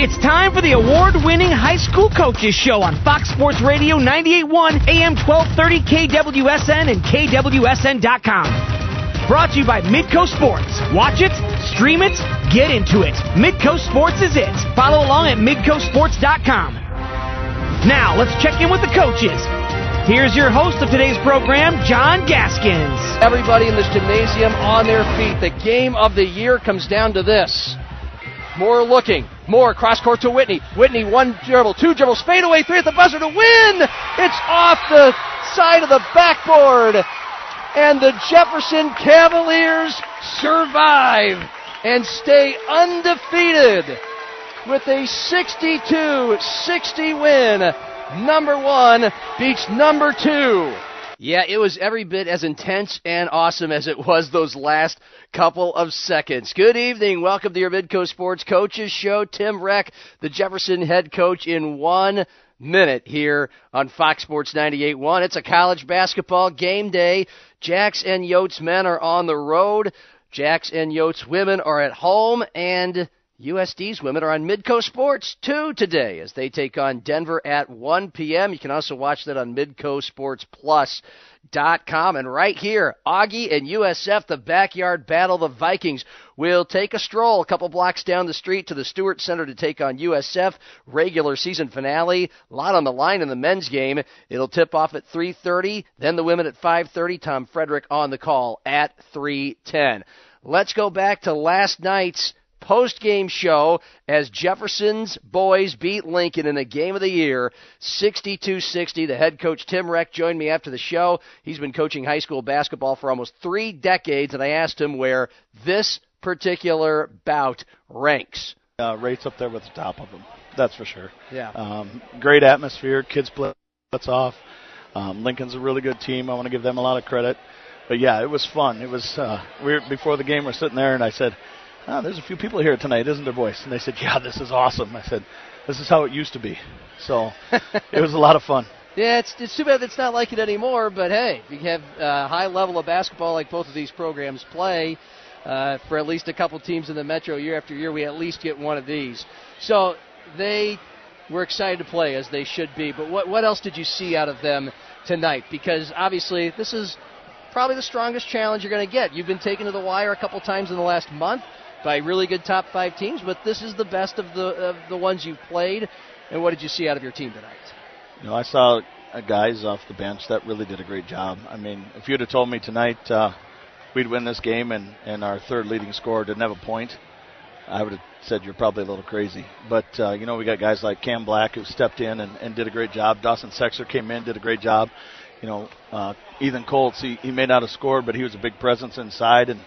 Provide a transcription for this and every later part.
It's time for the award-winning High School Coaches Show on Fox Sports Radio 98.1 AM 1230 KWSN and KWSN.com. Brought to you by Midco Sports. Watch it, stream it, get into it. Midco Sports is it. Follow along at midcosports.com. Now, let's check in with the coaches. Here's your host of today's program, John Gaskins. Everybody in this gymnasium on their feet. The game of the year comes down to this. More looking. More cross court to Whitney. Whitney one dribble, two dribbles, fade away, three at the buzzer to win. It's off the side of the backboard. And the Jefferson Cavaliers survive and stay undefeated with a 62 60 win. Number one beats number two. Yeah, it was every bit as intense and awesome as it was those last couple of seconds. Good evening. Welcome to your Midco Sports Coaches Show. Tim Reck, the Jefferson head coach, in one minute here on Fox Sports 98.1. It's a college basketball game day. Jacks and Yotes men are on the road. Jacks and Yotes women are at home, and USD's women are on Midco Sports 2 today as they take on Denver at 1 p.m. You can also watch that on Midco Sports Plus. Dot com and right here, Augie and USF, the backyard battle. The Vikings will take a stroll a couple blocks down the street to the Stewart Center to take on USF. Regular season finale, a lot on the line in the men's game. It'll tip off at 3:30. Then the women at 5:30. Tom Frederick on the call at 3:10. Let's go back to last night's post game show as Jefferson's boys beat Lincoln in a game of the year 62 60. The head coach Tim Reck joined me after the show. He's been coaching high school basketball for almost three decades, and I asked him where this particular bout ranks. Uh, rates up there with the top of them, that's for sure. Yeah. Um, great atmosphere, kids play that's off. Um, Lincoln's a really good team. I want to give them a lot of credit. But yeah, it was fun. It was uh, we were, before the game. We're sitting there, and I said, oh, there's a few people here tonight, isn't there, boys? And they said, yeah, this is awesome. I said, this is how it used to be. So it was a lot of fun. Yeah, it's, it's too bad it's not like it anymore, but hey, if you have a high level of basketball like both of these programs play, uh, for at least a couple teams in the Metro year after year, we at least get one of these. So they were excited to play, as they should be. But what, what else did you see out of them tonight? Because obviously, this is probably the strongest challenge you're going to get. You've been taken to the wire a couple times in the last month by really good top five teams, but this is the best of the of the ones you've played. And what did you see out of your team tonight? You know, I saw guys off the bench that really did a great job. I mean, if you'd have told me tonight uh, we'd win this game and, and our third leading scorer didn't have a point, I would have said you're probably a little crazy. But, uh, you know, we got guys like Cam Black who stepped in and, and did a great job. Dawson Sexer came in, did a great job. You know, uh, Ethan Colts, he, he may not have scored, but he was a big presence inside and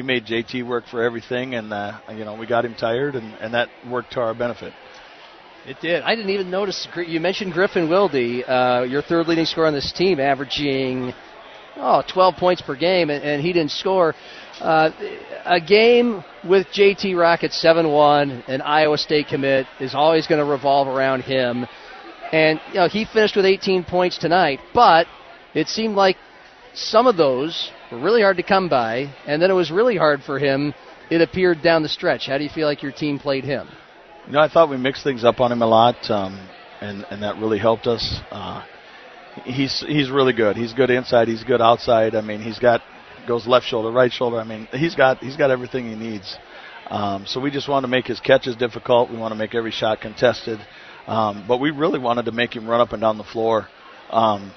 he made JT work for everything. And, uh, you know, we got him tired and, and that worked to our benefit. It did. I didn't even notice. You mentioned Griffin Wilde, uh, your third leading scorer on this team, averaging oh 12 points per game, and, and he didn't score. Uh, a game with JT Rocket 7-1, an Iowa State commit, is always going to revolve around him. And you know he finished with 18 points tonight, but it seemed like some of those were really hard to come by, and then it was really hard for him. It appeared down the stretch. How do you feel like your team played him? You know, I thought we mixed things up on him a lot, um, and and that really helped us. Uh, he's he's really good. He's good inside. He's good outside. I mean, he's got goes left shoulder, right shoulder. I mean, he's got he's got everything he needs. Um, so we just want to make his catches difficult. We want to make every shot contested, um, but we really wanted to make him run up and down the floor. Um,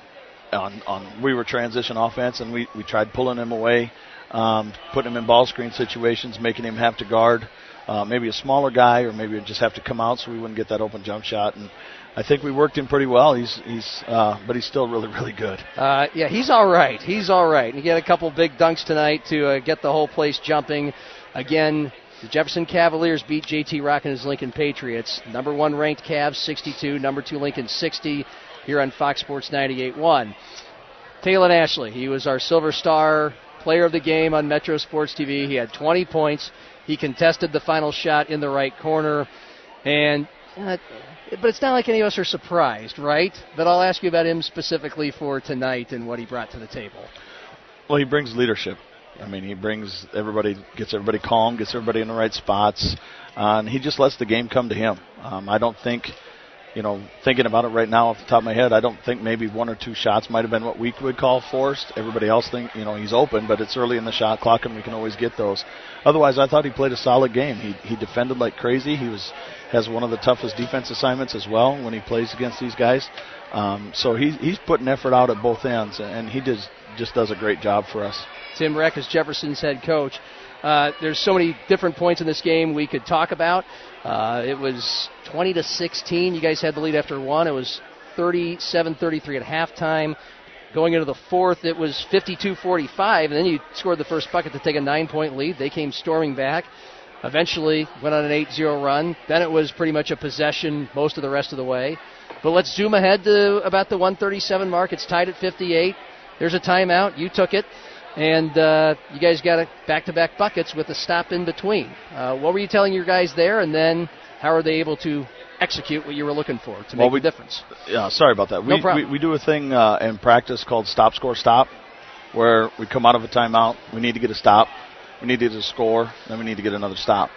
on on we were transition offense, and we we tried pulling him away, um, putting him in ball screen situations, making him have to guard uh, maybe a smaller guy, or maybe just have to come out so we wouldn't get that open jump shot. And I think we worked him pretty well. He's he's, uh, but he's still really really good. Uh, yeah, he's all right. He's all right. And he had a couple big dunks tonight to uh, get the whole place jumping. Again, the Jefferson Cavaliers beat JT Rock and his Lincoln Patriots. Number one ranked Cavs 62, number two Lincoln 60 here on Fox Sports 98.1. Talon Ashley, he was our Silver Star player of the game on Metro Sports TV. He had 20 points. He contested the final shot in the right corner, and uh, but it's not like any of us are surprised, right? But I'll ask you about him specifically for tonight and what he brought to the table. Well, he brings leadership. I mean, he brings everybody, gets everybody calm, gets everybody in the right spots, uh, and he just lets the game come to him. Um, I don't think you know, thinking about it right now off the top of my head, I don't think maybe one or two shots might have been what we would call forced. Everybody else think, you know, he's open, but it's early in the shot clock and we can always get those. Otherwise, I thought he played a solid game. He he defended like crazy. He was has one of the toughest defense assignments as well when he plays against these guys. Um, so he, he's putting effort out at both ends, and he just just does a great job for us. Tim Reck is Jefferson's head coach. Uh, there's so many different points in this game we could talk about. Uh, it was 20 to 16. You guys had the lead after one. It was 37-33 at halftime. Going into the fourth, it was 52-45, and then you scored the first bucket to take a nine-point lead. They came storming back. Eventually, went on an 8-0 run. Then it was pretty much a possession most of the rest of the way. But let's zoom ahead to about the 137 mark. It's tied at 58. There's a timeout. You took it and uh, you guys got a back-to-back buckets with a stop in between. Uh, what were you telling your guys there, and then how are they able to execute what you were looking for to well, make we, the difference? Yeah, sorry about that. No we, problem. we, we do a thing uh, in practice called stop, score, stop, where we come out of a timeout, we need to get a stop, we need to get a score, then we need to get another stop.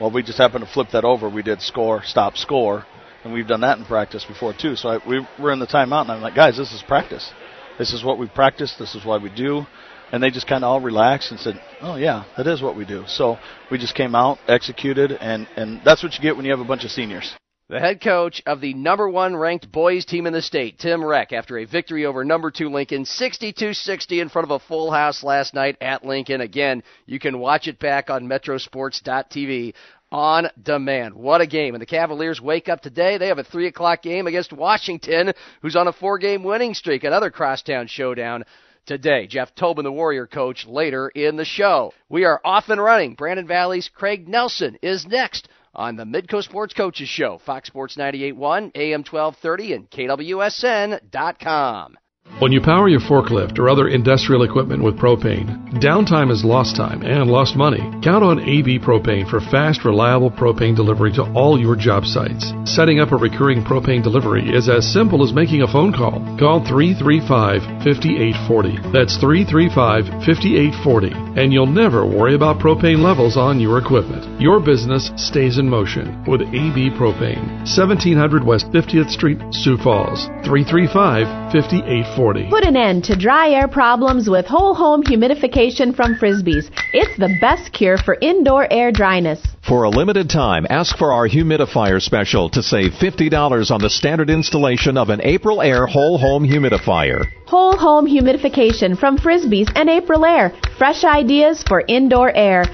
Well, we just happened to flip that over. We did score, stop, score, and we've done that in practice before too. So I, we were in the timeout, and I'm like, guys, this is practice. This is what we practice. This is why we do and they just kind of all relaxed and said, "Oh yeah, that is what we do." So we just came out, executed, and and that's what you get when you have a bunch of seniors. The head coach of the number one ranked boys team in the state, Tim Reck, after a victory over number two Lincoln, 62-60 in front of a full house last night at Lincoln. Again, you can watch it back on Metrosports.tv on demand. What a game. And the Cavaliers wake up today. They have a 3 o'clock game against Washington, who's on a four game winning streak. Another crosstown showdown today. Jeff Tobin, the Warrior coach, later in the show. We are off and running. Brandon Valley's Craig Nelson is next on the Midco Sports Coaches Show, Fox Sports 98.1, AM 1230, and KWSN.com. When you power your forklift or other industrial equipment with propane, downtime is lost time and lost money. Count on AB Propane for fast, reliable propane delivery to all your job sites. Setting up a recurring propane delivery is as simple as making a phone call. Call 335 5840. That's 335 5840, and you'll never worry about propane levels on your equipment. Your business stays in motion with AB Propane. 1700 West 50th Street, Sioux Falls. 335 5840. Put an end to dry air problems with whole home humidification from Frisbees. It's the best cure for indoor air dryness. For a limited time, ask for our humidifier special to save $50 on the standard installation of an Aprilaire whole home humidifier. Whole home humidification from Frisbees and Aprilaire. Fresh ideas for indoor air.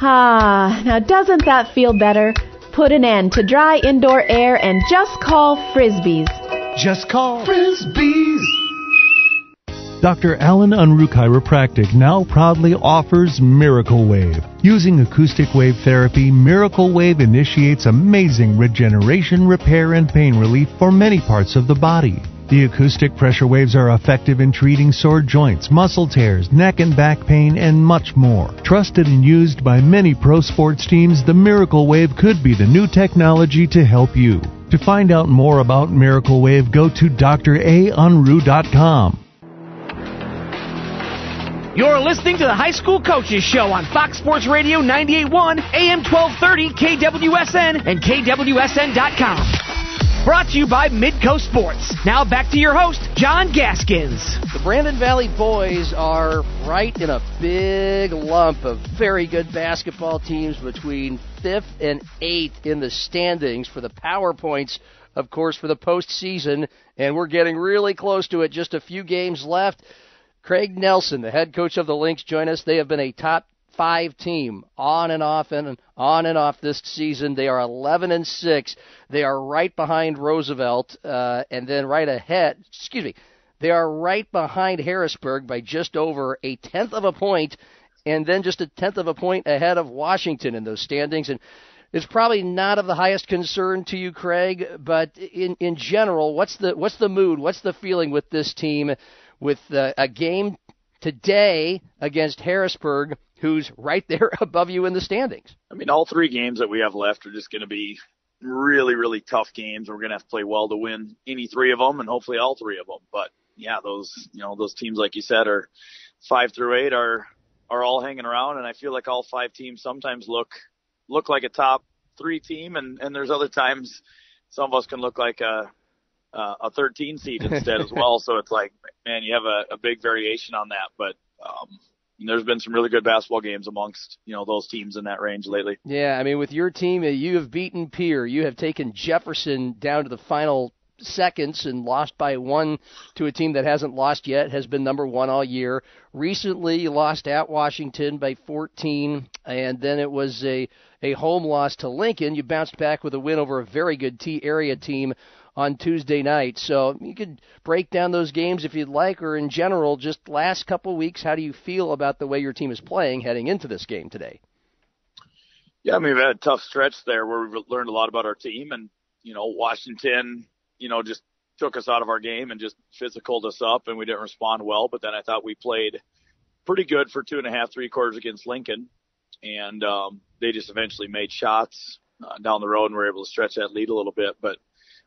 Ah, now doesn't that feel better? Put an end to dry indoor air and just call Frisbees. Just call Frisbees. Dr. Alan Unruh Chiropractic now proudly offers Miracle Wave. Using acoustic wave therapy, Miracle Wave initiates amazing regeneration, repair, and pain relief for many parts of the body. The acoustic pressure waves are effective in treating sore joints, muscle tears, neck and back pain, and much more. Trusted and used by many pro sports teams, the Miracle Wave could be the new technology to help you. To find out more about Miracle Wave, go to draunru.com. You're listening to the High School Coaches Show on Fox Sports Radio 98.1, AM 1230, KWSN, and KWSN.com. Brought to you by Midco Sports. Now back to your host, John Gaskins. The Brandon Valley boys are right in a big lump of very good basketball teams between fifth and eighth in the standings for the power points, of course, for the postseason. And we're getting really close to it. Just a few games left. Craig Nelson, the head coach of the Lynx, join us. They have been a top five team on and off and on and off this season. They are 11 and six. They are right behind Roosevelt, uh, and then right ahead. Excuse me. They are right behind Harrisburg by just over a tenth of a point, and then just a tenth of a point ahead of Washington in those standings. And it's probably not of the highest concern to you, Craig, but in in general, what's the what's the mood? What's the feeling with this team? With uh, a game today against Harrisburg, who's right there above you in the standings. I mean, all three games that we have left are just going to be really, really tough games. We're going to have to play well to win any three of them, and hopefully all three of them. But yeah, those you know those teams, like you said, are five through eight are are all hanging around, and I feel like all five teams sometimes look look like a top three team, and and there's other times some of us can look like a a 13 seed instead as well. So it's like, man, you have a, a big variation on that, but. Um, there's been some really good basketball games amongst you know those teams in that range lately. Yeah, I mean with your team, you have beaten Pierre, you have taken Jefferson down to the final seconds and lost by one to a team that hasn't lost yet, has been number one all year. Recently, you lost at Washington by 14, and then it was a a home loss to Lincoln. You bounced back with a win over a very good Tea Area team on Tuesday night. So you could break down those games if you'd like, or in general, just last couple weeks, how do you feel about the way your team is playing heading into this game today? Yeah, I mean, we've had a tough stretch there where we've learned a lot about our team, and you know, Washington, you know, just took us out of our game and just physicaled us up, and we didn't respond well. But then I thought we played pretty good for two and a half, three quarters against Lincoln, and um, they just eventually made shots uh, down the road and were able to stretch that lead a little bit. But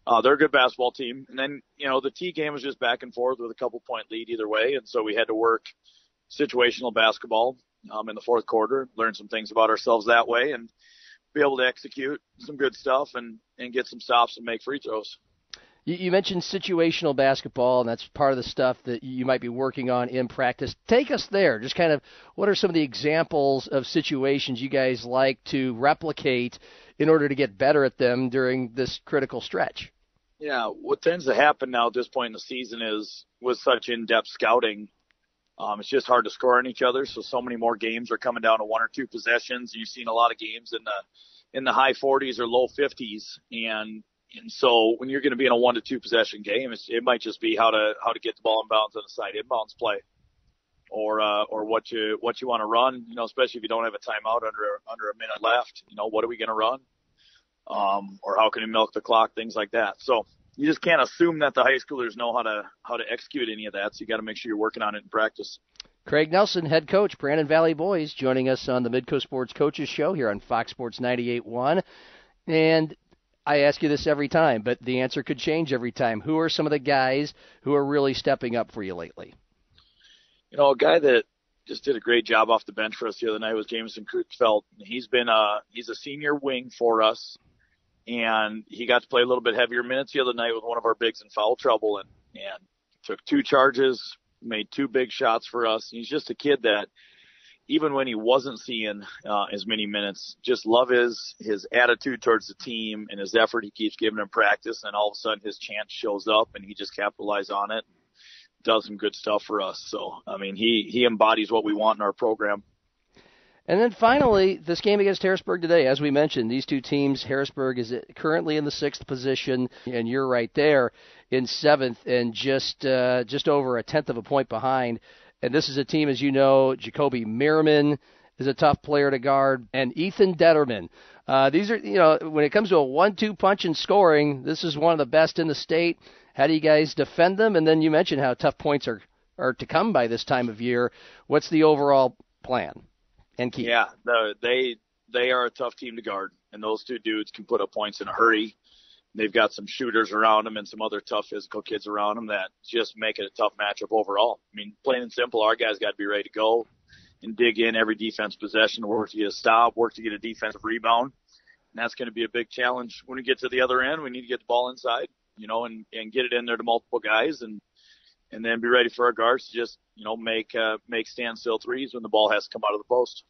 uh, they're a good basketball team. And then, you know, the Tea game was just back and forth with a couple point lead either way. And so we had to work situational basketball um, in the fourth quarter, learn some things about ourselves that way, and be able to execute some good stuff and, and get some stops and make free throws. You mentioned situational basketball, and that's part of the stuff that you might be working on in practice. Take us there. Just kind of what are some of the examples of situations you guys like to replicate in order to get better at them during this critical stretch? Yeah, what tends to happen now at this point in the season is with such in-depth scouting, um, it's just hard to score on each other. So so many more games are coming down to one or two possessions. You've seen a lot of games in the in the high 40s or low 50s, and and so when you're going to be in a one to two possession game, it might just be how to how to get the ball in bounds on the side inbounds play, or uh, or what you what you want to run. You know, especially if you don't have a timeout under under a minute left. You know, what are we going to run? Um, or how can we milk the clock? Things like that. So you just can't assume that the high schoolers know how to how to execute any of that. So you got to make sure you're working on it in practice. Craig Nelson, head coach, Brandon Valley Boys, joining us on the Midco Sports Coaches Show here on Fox Sports 98.1. And I ask you this every time, but the answer could change every time. Who are some of the guys who are really stepping up for you lately? You know, a guy that just did a great job off the bench for us the other night was Jameson Creutzfeldt. He's been a he's a senior wing for us, and he got to play a little bit heavier minutes the other night with one of our bigs in foul trouble, and and took two charges, made two big shots for us. He's just a kid that even when he wasn't seeing uh, as many minutes, just love his his attitude towards the team and his effort he keeps giving in practice. And all of a sudden, his chance shows up, and he just capitalizes on it, And does some good stuff for us. So, I mean, he he embodies what we want in our program. And then finally, this game against Harrisburg today, as we mentioned, these two teams, Harrisburg is currently in the sixth position, and you're right there in seventh, and just uh, just over a tenth of a point behind. And this is a team, as you know, Jacoby Merriman is a tough player to guard, and Ethan Detterman. Uh, these are, you know, when it comes to a one-two punch in scoring, this is one of the best in the state. How do you guys defend them? And then you mentioned how tough points are are to come by this time of year. What's the overall plan and keep? Yeah, they they are a tough team to guard, and those two dudes can put up points in a hurry. They've got some shooters around them and some other tough physical kids around them that just make it a tough matchup overall. I mean, plain and simple, our guys got to be ready to go and dig in every defense possession, work to get a stop, work to get a defensive rebound. And that's going to be a big challenge when we get to the other end. We need to get the ball inside, you know, and, and get it in there to multiple guys and, and then be ready for our guards to just, you know, make, uh, make standstill threes when the ball has to come out of the post.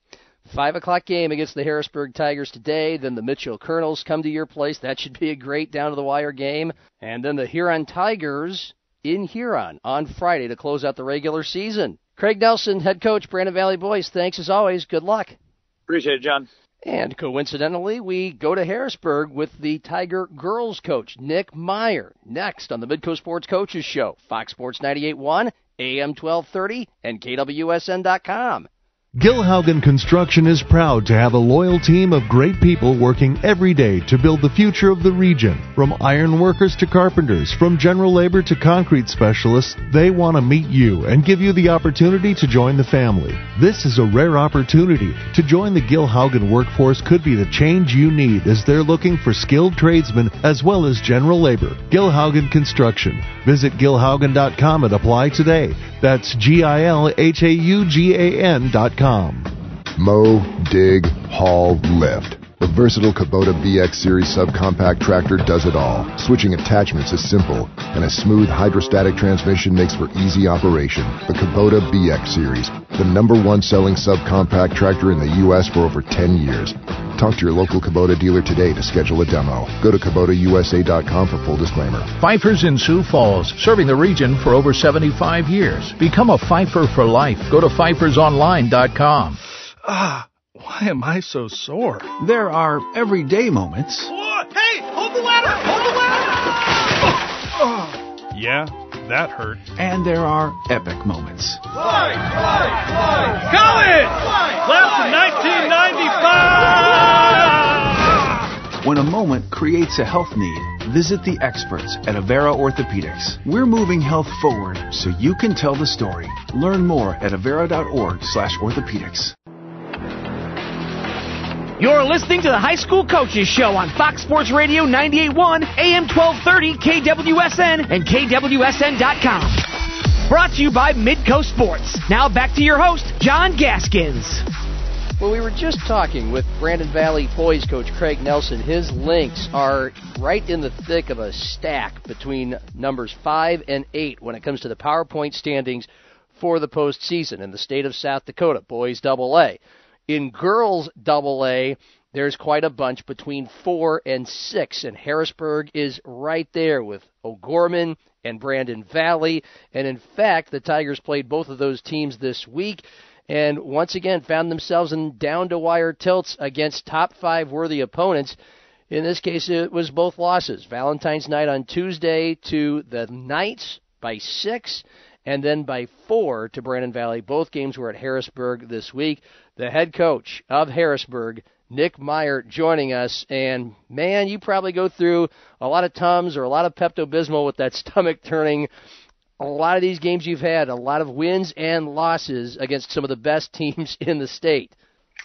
Five o'clock game against the Harrisburg Tigers today. Then the Mitchell Kernels come to your place. That should be a great down to the wire game. And then the Huron Tigers in Huron on Friday to close out the regular season. Craig Nelson, head coach, Brandon Valley Boys. Thanks as always. Good luck. Appreciate it, John. And coincidentally, we go to Harrisburg with the Tiger girls coach, Nick Meyer, next on the Midco Sports Coaches Show, Fox Sports 98.1, AM 1230, and KWSN.com. Gilhaugan Construction is proud to have a loyal team of great people working every day to build the future of the region. From iron workers to carpenters, from general labor to concrete specialists, they want to meet you and give you the opportunity to join the family. This is a rare opportunity. To join the Gilhaugan workforce could be the change you need as they're looking for skilled tradesmen as well as general labor. Gilhaugan Construction Visit gilhaugan.com and apply today. That's G I L H A U G A N.com. Mow, dig, haul, lift. The versatile Kubota BX Series subcompact tractor does it all. Switching attachments is simple, and a smooth hydrostatic transmission makes for easy operation. The Kubota BX Series, the number one selling subcompact tractor in the U.S. for over 10 years. Talk to your local Kubota dealer today to schedule a demo. Go to KubotaUSA.com for full disclaimer. Pfeiffer's in Sioux Falls, serving the region for over 75 years. Become a Pfeiffer for life. Go to PfeiffersOnline.com. Ah, why am I so sore? There are everyday moments. Hey, hold the ladder! Hold the ladder! yeah, that hurt. And there are epic moments. Fly, fly, fly! College! Class of 1995! When a moment creates a health need, visit the experts at Avera Orthopedics. We're moving health forward so you can tell the story. Learn more at avera.org/orthopedics. You're listening to the High School Coaches Show on Fox Sports Radio 98.1, AM 1230, KWSN, and KWSN.com. Brought to you by Midco Sports. Now back to your host, John Gaskins. Well, we were just talking with Brandon Valley boys coach Craig Nelson. His Lynx are right in the thick of a stack between numbers 5 and 8 when it comes to the PowerPoint standings for the postseason in the state of South Dakota, boys double A. In girls double A, there's quite a bunch between four and six, and Harrisburg is right there with O'Gorman and Brandon Valley. And in fact, the Tigers played both of those teams this week and once again found themselves in down to wire tilts against top five worthy opponents. In this case, it was both losses. Valentine's night on Tuesday to the Knights by six, and then by four to Brandon Valley. Both games were at Harrisburg this week. The head coach of Harrisburg, Nick Meyer, joining us. And man, you probably go through a lot of Tums or a lot of Pepto Bismol with that stomach turning. A lot of these games you've had, a lot of wins and losses against some of the best teams in the state.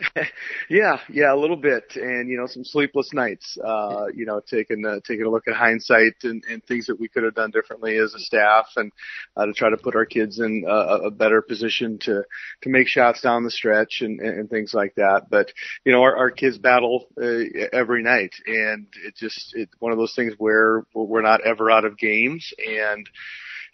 yeah, yeah, a little bit, and you know, some sleepless nights. Uh, you know, taking uh, taking a look at hindsight and, and things that we could have done differently as a staff, and uh, to try to put our kids in a, a better position to to make shots down the stretch and, and things like that. But you know, our, our kids battle uh, every night, and it just it's one of those things where we're not ever out of games, and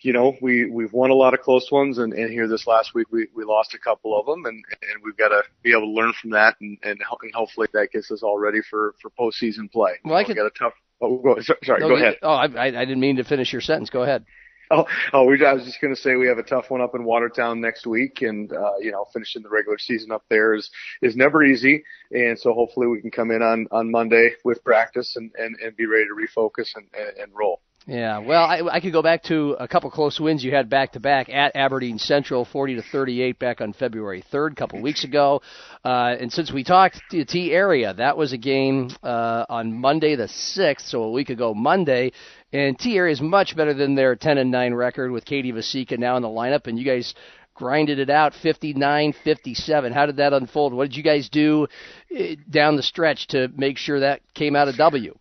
you know, we we've won a lot of close ones, and, and here this last week we, we lost a couple of them, and and we've got to be able to learn from that, and and, and hopefully that gets us all ready for for postseason play. Well, I could, got a tough. Oh, go, sorry, no, go ahead. Oh, I, I didn't mean to finish your sentence. Go ahead. Oh, oh, we, I was just going to say we have a tough one up in Watertown next week, and uh, you know, finishing the regular season up there is is never easy, and so hopefully we can come in on on Monday with practice and and, and be ready to refocus and and, and roll. Yeah, well, I, I could go back to a couple close wins you had back to back at Aberdeen Central, 40 to 38 back on February 3rd, a couple weeks ago. Uh, and since we talked to Tea Area, that was a game uh, on Monday the 6th, so a week ago Monday. And Tea Area is much better than their 10 and 9 record with Katie Vasika now in the lineup, and you guys grinded it out 59-57. How did that unfold? What did you guys do eh, down the stretch to make sure that came out a W?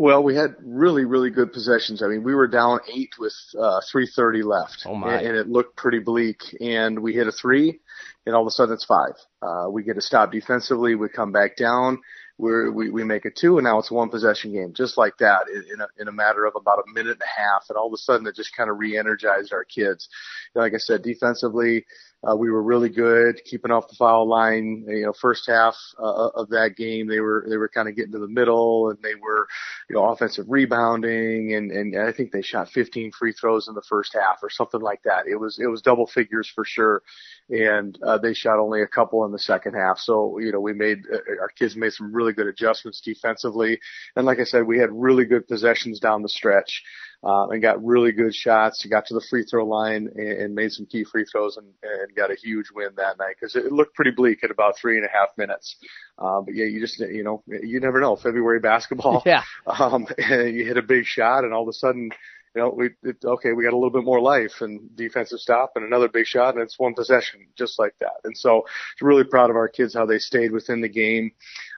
Well, we had really, really good possessions. I mean, we were down eight with uh, 3:30 left, oh my. And, and it looked pretty bleak. And we hit a three, and all of a sudden it's five. Uh, we get a stop defensively. We come back down. We're, we we make it two, and now it's a one possession game, just like that, in a, in a matter of about a minute and a half. And all of a sudden, it just kind of re-energized our kids. Like I said, defensively, uh, we were really good, keeping off the foul line. You know, first half uh, of that game, they were they were kind of getting to the middle, and they were, you know, offensive rebounding, and and I think they shot 15 free throws in the first half or something like that. It was it was double figures for sure, and uh, they shot only a couple in the second half. So you know, we made uh, our kids made some really good adjustments defensively, and like I said, we had really good possessions down the stretch uh, and got really good shots. He got to the free throw line and, and made some key free throws and, and got a huge win that night because it looked pretty bleak at about three and a half minutes. Uh, but yeah, you just, you know, you never know. February basketball. Yeah. Um, and you hit a big shot and all of a sudden, you know, we, it, okay, we got a little bit more life and defensive stop and another big shot and it's one possession just like that. And so really proud of our kids how they stayed within the game,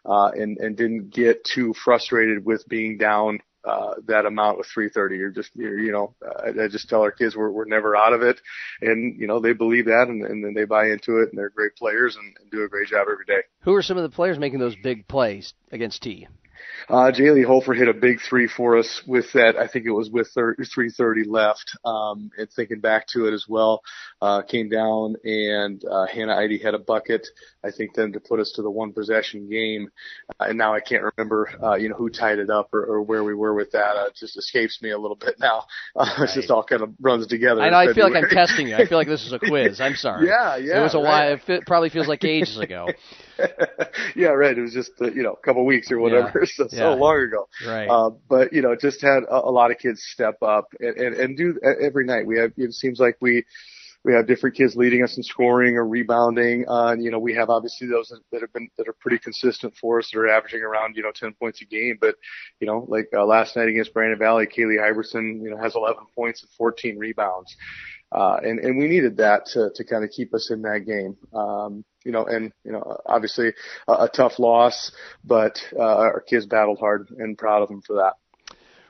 uh, and, and didn't get too frustrated with being down uh, that amount with 330. You're just, you're, you know, I, I just tell our kids we're, we're never out of it. And, you know, they believe that and, and then they buy into it and they're great players and, and do a great job every day. Who are some of the players making those big plays against Tea? Uh, Jaylee Holford hit a big three for us with that. I think it was with 330 left. Um, and thinking back to it as well, uh, came down and, uh, Hannah Eide had a bucket. I think then to put us to the one possession game. Uh, and now I can't remember, uh, you know, who tied it up or, or where we were with that. Uh, it just escapes me a little bit now. Uh, right. It just all kind of runs together. I know. I feel like I'm testing you. I feel like this is a quiz. I'm sorry. yeah, yeah. It was a right. while. It probably feels like ages ago. yeah, right. It was just uh, you know a couple weeks or whatever, yeah. so, so long ago. Right. Uh, but you know, just had a, a lot of kids step up and, and and do every night. We have it seems like we we have different kids leading us in scoring or rebounding. Uh, and, you know, we have obviously those that have been, that are pretty consistent for us that are averaging around, you know, 10 points a game. But, you know, like, uh, last night against Brandon Valley, Kaylee Iverson, you know, has 11 points and 14 rebounds. Uh, and, and we needed that to, to kind of keep us in that game. Um, you know, and, you know, obviously a, a tough loss, but, uh, our kids battled hard and proud of them for that.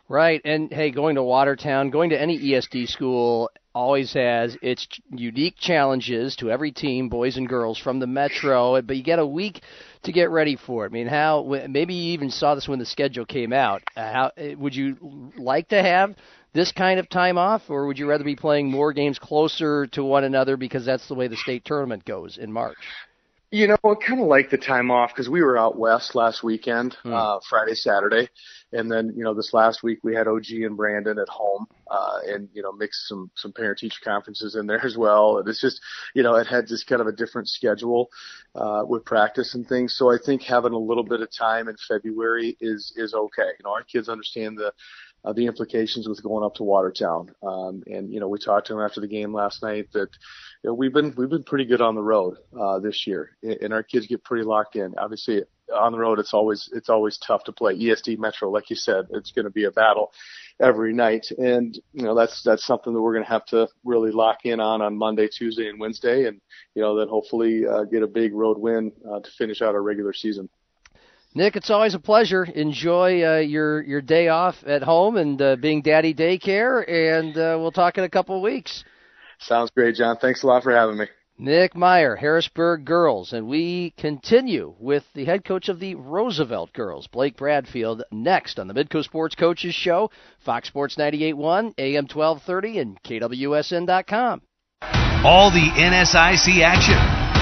Right. And hey, going to Watertown, going to any ESD school always has its unique challenges to every team, boys and girls from the Metro, but you get a week to get ready for it. I mean, how maybe you even saw this when the schedule came out. Uh, how would you like to have this kind of time off, or would you rather be playing more games closer to one another because that's the way the state tournament goes in March? You know, I kind of like the time off because we were out west last weekend, hmm. uh, Friday, Saturday, and then you know this last week we had OG and Brandon at home, uh, and you know mixed some some parent teacher conferences in there as well. And it's just you know it had just kind of a different schedule uh, with practice and things. So I think having a little bit of time in February is is okay. You know, our kids understand the uh, the implications with going up to Watertown. Um, and you know, we talked to them after the game last night that you know we've been we've been pretty good on the road uh, this year, and our kids get pretty locked in. Obviously, on the road it's always it's always tough to play. ESD Metro, like you said, it's going to be a battle every night, and you know that's that's something that we're going to have to really lock in on on Monday, Tuesday, and Wednesday, and you know then hopefully uh, get a big road win uh, to finish out our regular season. Nick, it's always a pleasure. Enjoy uh, your your day off at home and uh, being daddy daycare, and uh, we'll talk in a couple of weeks. Sounds great, John. Thanks a lot for having me. Nick Meyer, Harrisburg Girls, and we continue with the head coach of the Roosevelt Girls, Blake Bradfield, next on the Midco Sports Coaches Show, Fox Sports 98.1, AM 1230, and KWSN.com. All the NSIC action,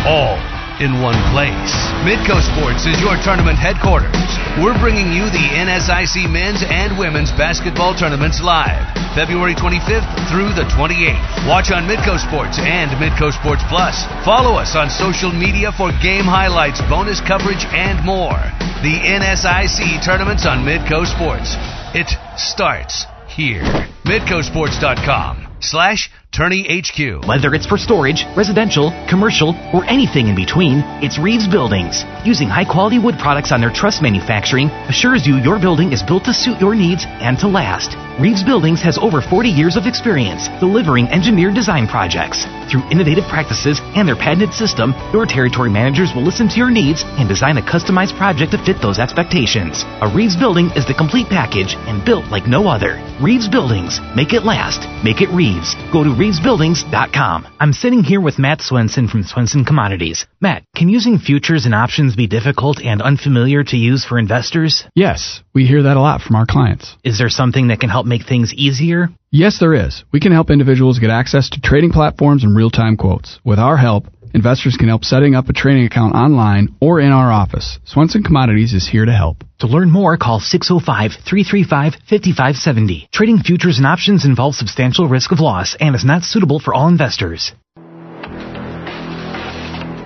all in one place. Midco Sports is your tournament headquarters. We're bringing you the NSIC men's and women's basketball tournaments live, February 25th through the 28th. Watch on Midco Sports and Midco Sports Plus. Follow us on social media for game highlights, bonus coverage, and more. The NSIC tournaments on Midco Sports. It starts here. MidcoSports.com slash Tourney HQ. Whether it's for storage, residential, commercial, or anything in between, it's Reeves Buildings. Using high quality wood products on their truss manufacturing assures you your building is built to suit your needs and to last. Reeves Buildings has over 40 years of experience delivering engineered design projects. Through innovative practices and their patented system, your territory managers will listen to your needs and design a customized project to fit those expectations. A Reeves building is the complete package and built like no other. Reeves Buildings. Make it last. Make it Reeves. Go to ReevesBuildings.com. I'm sitting here with Matt Swenson from Swenson Commodities. Matt, can using futures and options be difficult and unfamiliar to use for investors? Yes, we hear that a lot from our clients. Is there something that can help make things easier? Yes, there is. We can help individuals get access to trading platforms and real time quotes. With our help, investors can help setting up a trading account online or in our office. Swenson Commodities is here to help. To learn more, call 605-335-5570. Trading futures and options involves substantial risk of loss and is not suitable for all investors.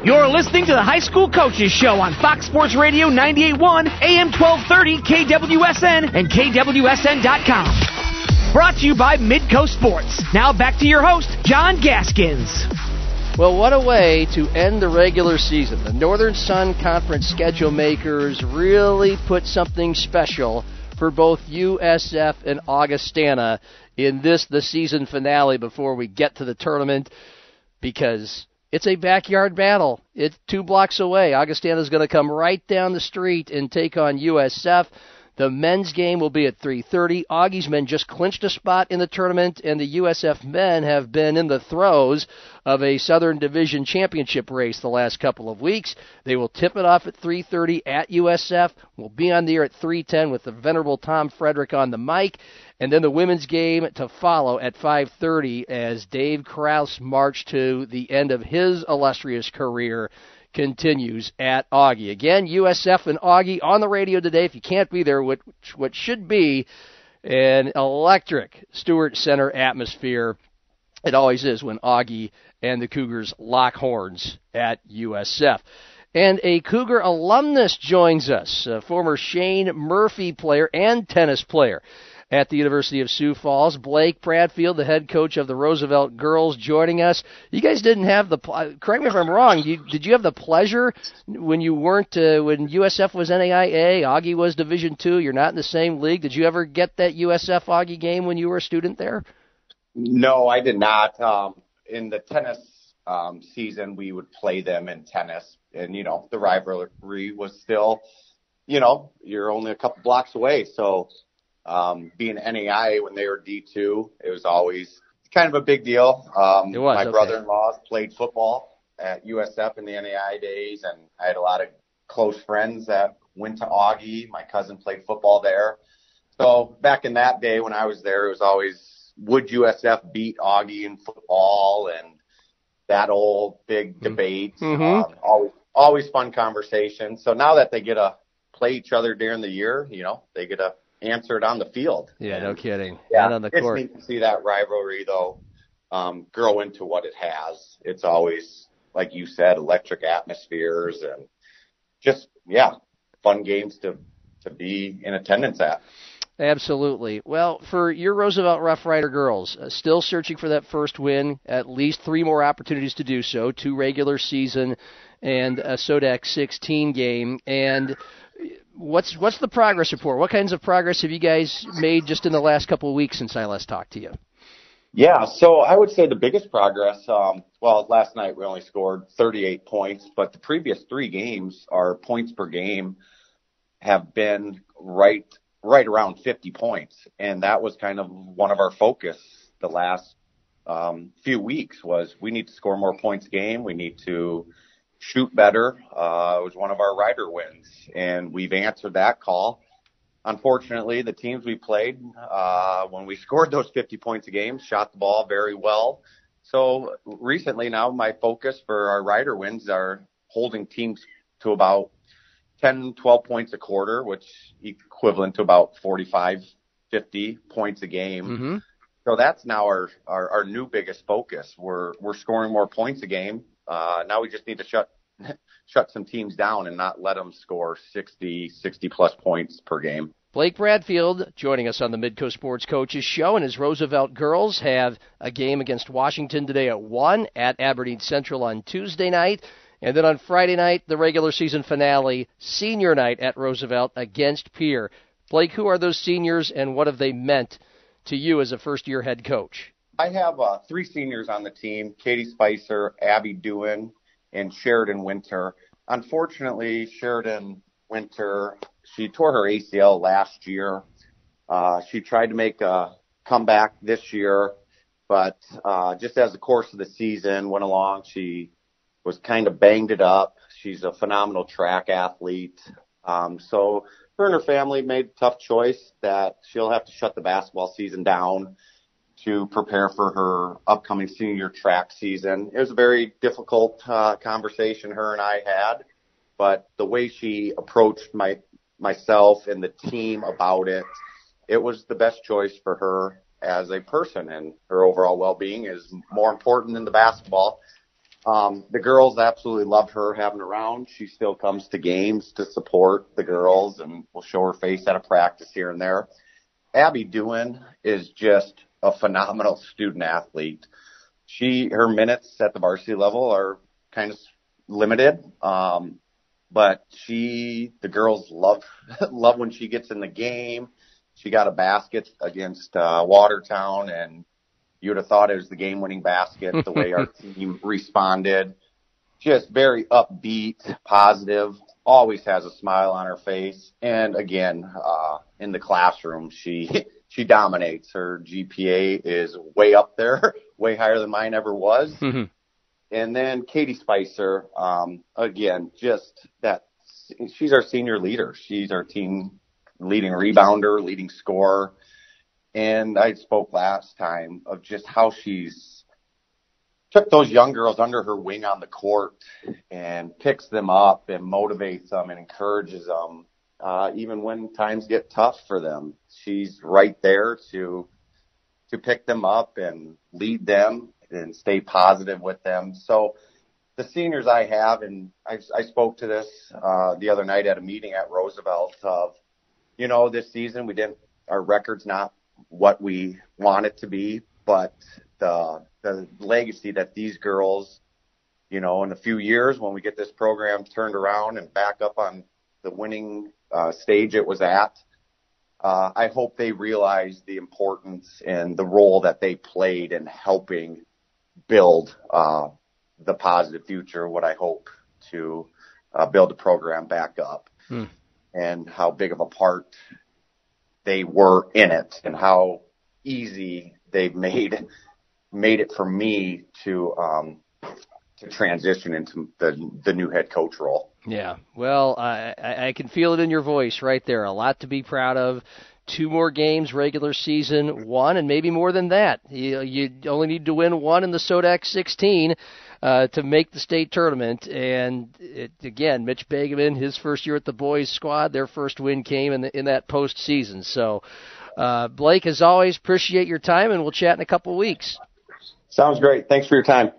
You're listening to the High School Coaches Show on Fox Sports Radio 98.1, AM 1230, KWSN, and KWSN.com. Brought to you by Midco Sports. Now back to your host, John Gaskins. Well, what a way to end the regular season. The Northern Sun Conference schedule makers really put something special for both USF and Augustana in this, the season finale, before we get to the tournament, because it's a backyard battle. It's two blocks away. Augustana is going to come right down the street and take on USF. The men's game will be at 3:30. Augie's men just clinched a spot in the tournament, and the USF men have been in the throes of a Southern Division championship race the last couple of weeks. They will tip it off at 3:30 at USF. We'll be on the air at 3:10 with the venerable Tom Frederick on the mic, and then the women's game to follow at 5:30 as Dave Krauth's march to the end of his illustrious career continues at Augie. Again, USF and Augie on the radio today. If you can't be there, which what should be an electric Stewart Center atmosphere. It always is when Augie and the Cougars lock horns at USF. And a Cougar alumnus joins us, a former Shane Murphy player and tennis player at the University of Sioux Falls. Blake Bradfield, the head coach of the Roosevelt girls, joining us. You guys didn't have the correct me if I'm wrong. You, did you have the pleasure when you weren't uh, when USF was NAIA, Augie was Division two? You're not in the same league. Did you ever get that USF Augie game when you were a student there? No, I did not. Um, in the tennis um, season, we would play them in tennis, and you know the rivalry was still, you know, you're only a couple blocks away, so um, being NAI when they were D2, it was always kind of a big deal. Um, was, my okay. brother-in-law played football at USF in the NAI days, and I had a lot of close friends that went to Augie. My cousin played football there. So back in that day when I was there, it was always would USF beat Augie in football and that old big Mm-hmm. debate. Um, always, always fun conversation. So now that they get to play each other during the year, you know, they get to answer it on the field. Yeah, no kidding. Yeah, and on the it's court. neat to see that rivalry though um, grow into what it has. It's always, like you said, electric atmospheres and just yeah, fun games to to be in attendance at. Absolutely. Well, for your Roosevelt Rough Rider girls, uh, still searching for that first win, at least three more opportunities to do so, two regular season and a Sodak 16 game. And what's what's the progress report? What kinds of progress have you guys made just in the last couple of weeks since I last talked to you? Yeah, so I would say the biggest progress, um, well, last night we only scored 38 points, but the previous three games, our points per game have been right, right around 50 points. And that was kind of one of our focus the last, um, few weeks was we need to score more points game. We need to shoot better. Uh, it was one of our rider wins and we've answered that call unfortunately, the teams we played, uh, when we scored those 50 points a game, shot the ball very well. So recently now my focus for our rider wins are holding teams to about 10, 12 points a quarter, which equivalent to about 45, 50 points a game. Mm-hmm. So that's now our, our, our new biggest focus. We're, we're scoring more points a game. Uh, now we just need to shut, shut some teams down and not let them score 60, 60 plus points per game. Blake Bradfield joining us on the Midco Sports Coaches Show, and his Roosevelt girls have a game against Washington today at 1 at Aberdeen Central on Tuesday night. And then on Friday night, the regular season finale, senior night at Roosevelt against Pierre. Blake, who are those seniors and what have they meant to you as a first year head coach? I have uh, three seniors on the team Katie Spicer, Abby Dewin, and Sheridan Winter. Unfortunately, Sheridan Winter, she tore her ACL last year. Uh, she tried to make a comeback this year, but uh, just as the course of the season went along, she was kind of banged it up. She's a phenomenal track athlete. Um, so her and her family made a tough choice that she'll have to shut the basketball season down to prepare for her upcoming senior track season. It was a very difficult uh, conversation her and I had, but the way she approached my myself and the team about it, it was the best choice for her as a person and her overall well-being is more important than the basketball. Um, the girls absolutely loved her having around. She still comes to games to support the girls and will show her face at a practice here and there. Abby Dewin is just a phenomenal student athlete. She, her minutes at the varsity level are kind of limited. Um, but she, the girls love, love when she gets in the game. She got a basket against, uh, Watertown and you would have thought it was the game winning basket, the way our team responded. Just very upbeat, positive. always has a smile on her face. And again, uh, in the classroom, she, she dominates. Her GPA is way up there, way higher than mine ever was. Mm-hmm. And then Katie Spicer, um, again, just that she's our senior leader. She's our team leading rebounder, leading scorer. And I spoke last time of just how she's took those young girls under her wing on the court and picks them up and motivates them and encourages them, uh, even when times get tough for them. She's right there to, to pick them up and lead them and stay positive with them. So the seniors I have, and I, I spoke to this, uh, the other night at a meeting at Roosevelt of, you know, this season we didn't, our record's not what we want it to be, but the the legacy that these girls, you know, in a few years when we get this program turned around and back up on the winning uh, stage it was at, uh, I hope they realize the importance and the role that they played in helping build uh, the positive future. What I hope to uh, build the program back up, Hmm. and how big of a part they were in it, and how easy they've made made it for me to um, to transition into the the new head coach role. Yeah. Well, I, I can feel it in your voice right there. A lot to be proud of. Two more games, regular season, one, and maybe more than that. You, you only need to win one in the Sodak 16 uh, to make the state tournament. And it, again, Mitch Begeman, his first year at the boys squad, their first win came in the, in that postseason. So, uh, Blake, as always, appreciate your time, and we'll chat in a couple of weeks. Sounds great. Thanks for your time.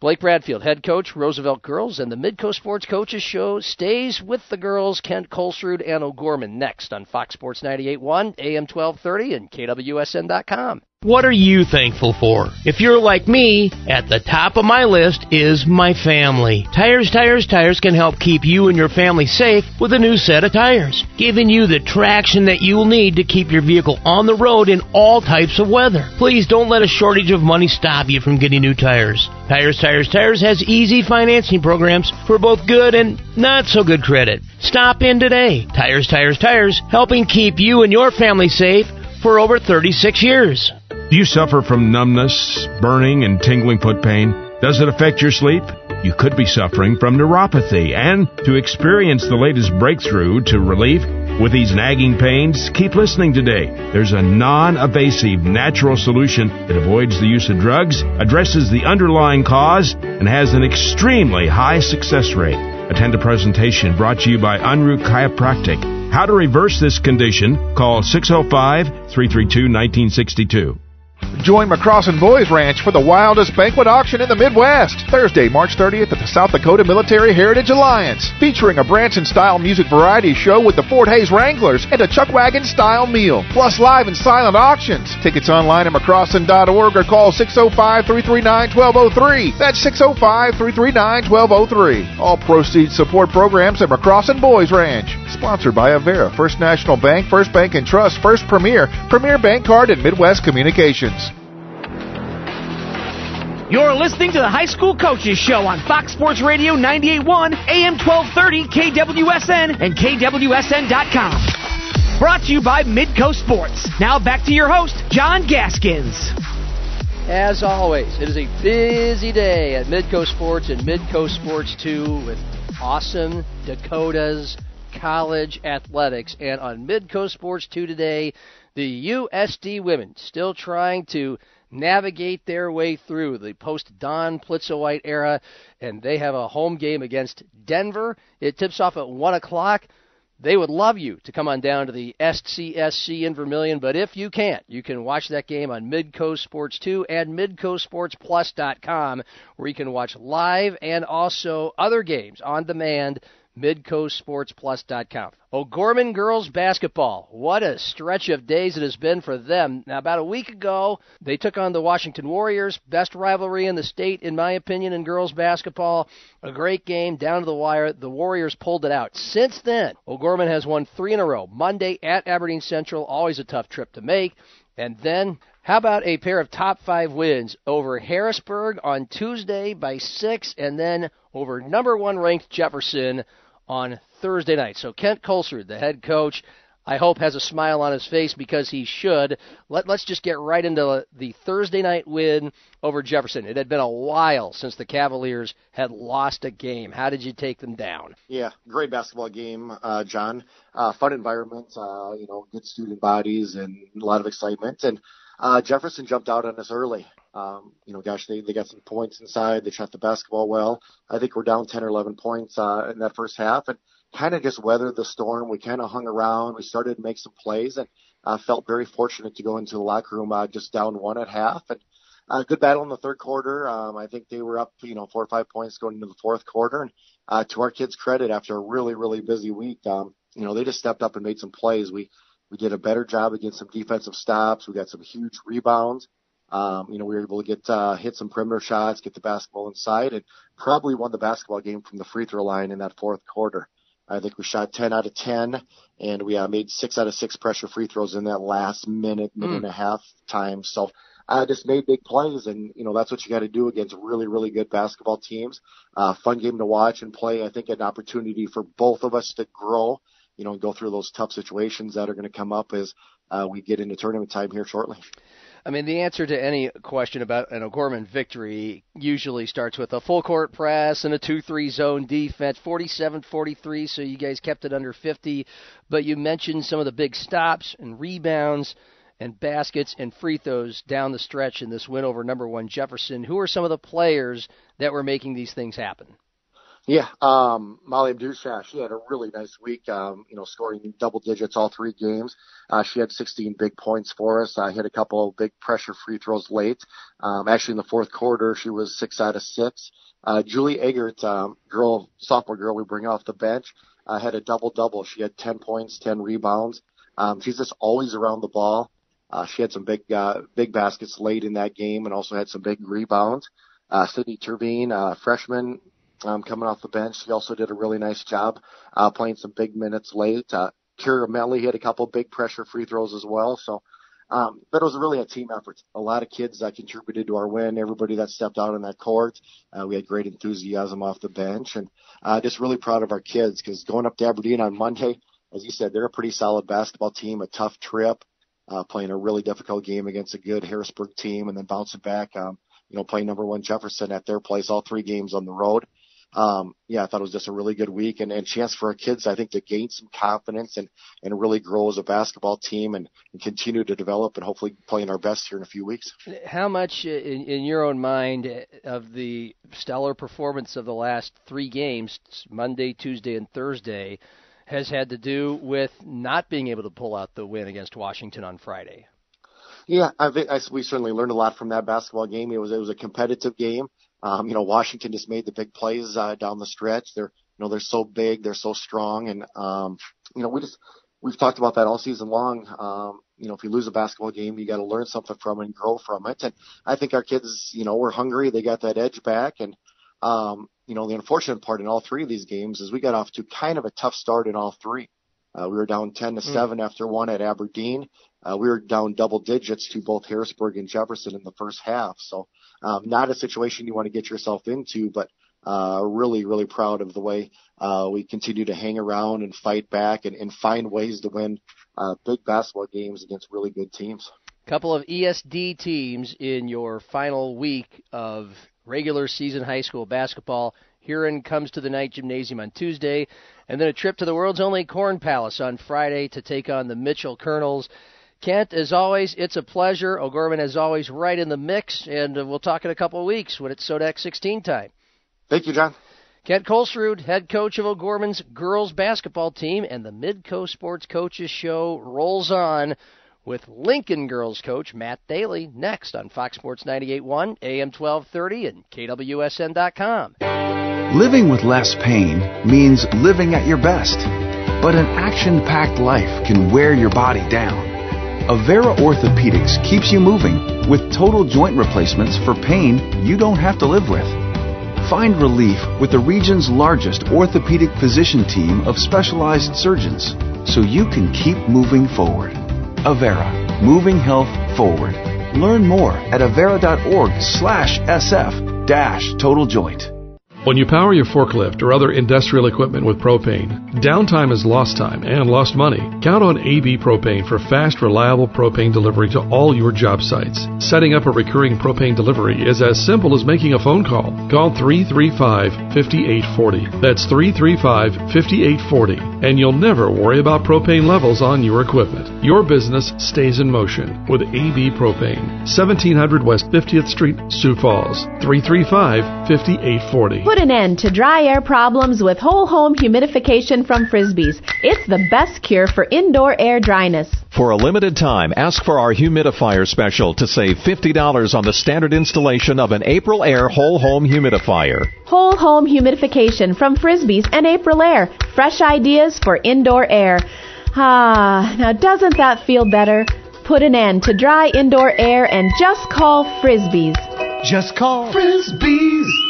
Blake Bradfield, head coach, Roosevelt Girls, and the Midco Sports Coaches Show stays with the girls, Kent Colsrud and O'Gorman, next on Fox Sports 98.1, AM 1230, and KWSN.com. What are you thankful for? If you're like me, at the top of my list is my family. Tires, Tires, Tires can help keep you and your family safe with a new set of tires, giving you the traction that you'll need to keep your vehicle on the road in all types of weather. Please don't let a shortage of money stop you from getting new tires. Tires, Tires, Tires has easy financing programs for both good and not so good credit. Stop in today. Tires, Tires, Tires, helping keep you and your family safe for over 36 years. Do you suffer from numbness, burning, and tingling foot pain? Does it affect your sleep? You could be suffering from neuropathy, and to experience the latest breakthrough to relief with these nagging pains, keep listening today. There's a non-invasive natural solution that avoids the use of drugs, addresses the underlying cause, and has an extremely high success rate. Attend a presentation brought to you by Unroot Chiropractic. How to reverse this condition? Call 605-332-1962. Join McCrossan Boys Ranch for the wildest banquet auction in the Midwest. Thursday, March 30th at the South Dakota Military Heritage Alliance. Featuring a Branson-style music variety show with the Fort Hayes Wranglers and a Chuck Wagon-style meal. Plus live and silent auctions. Tickets online at McCrossan.org or call 605-339-1203. That's 605-339-1203. All proceeds support programs at McCrossan Boys Ranch. Sponsored by Avera, First National Bank, First Bank and Trust, First Premier, Premier Bank Card, and Midwest Communications. You're listening to the High School Coaches Show on Fox Sports Radio 98.1, AM 1230, KWSN, and KWSN.com. Brought to you by Midco Sports. Now back to your host, John Gaskins. As always, it is a busy day at Midco Sports and Midco Sports 2 with awesome Dakotas college athletics. And on Midco Sports 2 today, the USD women still trying to navigate their way through the post Dawn Plitzuweit era, and they have a home game against Denver. It tips off at 1 o'clock. They would love you to come on down to the SCSC in Vermillion, but if you can't, you can watch that game on Midco Sports 2 and MidcoSportsPlus.com, where you can watch live and also other games on demand MidcoSportsPlus.com. O'Gorman oh, girls basketball. What a stretch of days it has been for them. Now, about a week ago, they took on the Washington Warriors. Best rivalry in the state, in my opinion, in girls basketball. A great game, down to the wire. The Warriors pulled it out. Since then, oh, O'Gorman has won three in a row. Monday at Aberdeen Central, always a tough trip to make. And then, how about a pair of top five wins over Harrisburg on Tuesday by six, and then over number one ranked Jefferson on Thursday night. So Kent Colsrud, the head coach, I hope has a smile on his face because he should. Let, let's just get right into the Thursday night win over Jefferson. It had been a while since the Cavaliers had lost a game. How did you take them down? Yeah, great basketball game, uh, John. Uh, fun environment, uh, you know, good student bodies and a lot of excitement. And uh, Jefferson jumped out on us early. Um, you know, gosh, they, they got some points inside. They shot the basketball well. I think we're down 10 or 11 points uh, in that first half. And kind of just weathered the storm. We kind of hung around. We started to make some plays and uh, felt very fortunate to go into the locker room uh, just down one at half. And uh, good battle in the third quarter. Um, I think they were up, you know, four or five points going into the fourth quarter. And uh, to our kids' credit, after a really, really busy week, um, you know, they just stepped up and made some plays. We we did a better job against some defensive stops. We got some huge rebounds. Um, you know, we were able to get uh, hit some perimeter shots, get the basketball inside, and probably won the basketball game from the free throw line in that fourth quarter. I think we shot 10 out of 10, and we uh, made six out of six pressure free throws in that last minute, minute mm. and a half time. So I just made big plays, and you know that's what you got to do against really, really good basketball teams. Uh, fun game to watch and play. I think an opportunity for both of us to grow, you know, and go through those tough situations that are going to come up as uh, we get into tournament time here shortly. I mean, the answer to any question about an O'Gorman victory usually starts with a full court press and a 2 3 zone defense, 47 43, so you guys kept it under 50. But you mentioned some of the big stops and rebounds and baskets and free throws down the stretch in this win over number one Jefferson. Who are some of the players that were making these things happen? Yeah, um, Molly Abdusha, she had a really nice week, um, you know, scoring double digits all three games. Uh, she had 16 big points for us. I uh, hit a couple of big pressure free throws late. Um, actually in the fourth quarter, she was six out of six. Uh, Julie Eggert, um, girl, sophomore girl we bring off the bench, uh, had a double double. She had 10 points, 10 rebounds. Um, she's just always around the ball. Uh, she had some big, uh, big baskets late in that game and also had some big rebounds. Uh, Sydney Turbine, uh, freshman, um, coming off the bench. He also did a really nice job uh, playing some big minutes late. Uh, Kira Melly hit a couple big pressure free throws as well. So, um, but it was really a team effort. A lot of kids that contributed to our win. Everybody that stepped out on that court. Uh, we had great enthusiasm off the bench, and uh, just really proud of our kids because going up to Aberdeen on Monday, as you said, they're a pretty solid basketball team. A tough trip, uh, playing a really difficult game against a good Harrisburg team, and then bouncing back. Um, you know, playing number one Jefferson at their place, all three games on the road um, yeah, I thought it was just a really good week and, and chance for our kids, I think, to gain some confidence and, and really grow as a basketball team and, and continue to develop and hopefully playing our best here in a few weeks. How much, in, in your own mind, of the stellar performance of the last three games, Monday, Tuesday, and Thursday, has had to do with not being able to pull out the win against Washington on Friday? Yeah, I think I, we certainly learned a lot from that basketball game. It was it was a competitive game. Um, you know, Washington just made the big plays uh, down the stretch. They're, you know, they're so big, they're so strong, and um, you know, we just we've talked about that all season long. Um, you know, if you lose a basketball game, you got to learn something from it and grow from it. And I think our kids, you know, were hungry. They got that edge back, and um, you know, the unfortunate part in all three of these games is we got off to kind of a tough start in all three. Uh, we were down 10 to 7 mm. after one at Aberdeen. Uh, we were down double digits to both Harrisburg and Jefferson in the first half. So, um, not a situation you want to get yourself into, but uh, really, really proud of the way uh, we continue to hang around and fight back and, and find ways to win uh, big basketball games against really good teams. Couple of ESD teams in your final week of regular season high school basketball. Huron comes to the Knight Gymnasium on Tuesday, and then a trip to the world's only Corn Palace on Friday to take on the Mitchell Kernels. Kent, as always, it's a pleasure. O'Gorman, as always, right in the mix, and uh, we'll talk in a couple of weeks when it's Sodak 16 time. Thank you, John. Kent Colsrud, head coach of O'Gorman's girls basketball team, and the Midco Sports Coaches Show rolls on with Lincoln girls coach Matt Daly next on Fox Sports 98.1, AM 1230, and KWSN.com. Living with less pain means living at your best, but an action packed life can wear your body down. Avera Orthopedics keeps you moving with total joint replacements for pain you don't have to live with. Find relief with the region's largest orthopedic physician team of specialized surgeons so you can keep moving forward. Avera, moving health forward. Learn more at avera.org slash SF dash total joint. When you power your forklift or other industrial equipment with propane, downtime is lost time and lost money. Count on AB Propane for fast, reliable propane delivery to all your job sites. Setting up a recurring propane delivery is as simple as making a phone call. Call 335 5840. That's 335 5840, and you'll never worry about propane levels on your equipment. Your business stays in motion with AB Propane. 1700 West 50th Street, Sioux Falls. 335 5840. Put an end to dry air problems with whole home humidification from Frisbees. It's the best cure for indoor air dryness. For a limited time, ask for our humidifier special to save $50 on the standard installation of an Aprilaire whole home humidifier. Whole home humidification from Frisbees and Aprilaire. Fresh ideas for indoor air. Ah, now doesn't that feel better? Put an end to dry indoor air and just call Frisbees. Just call Frisbees.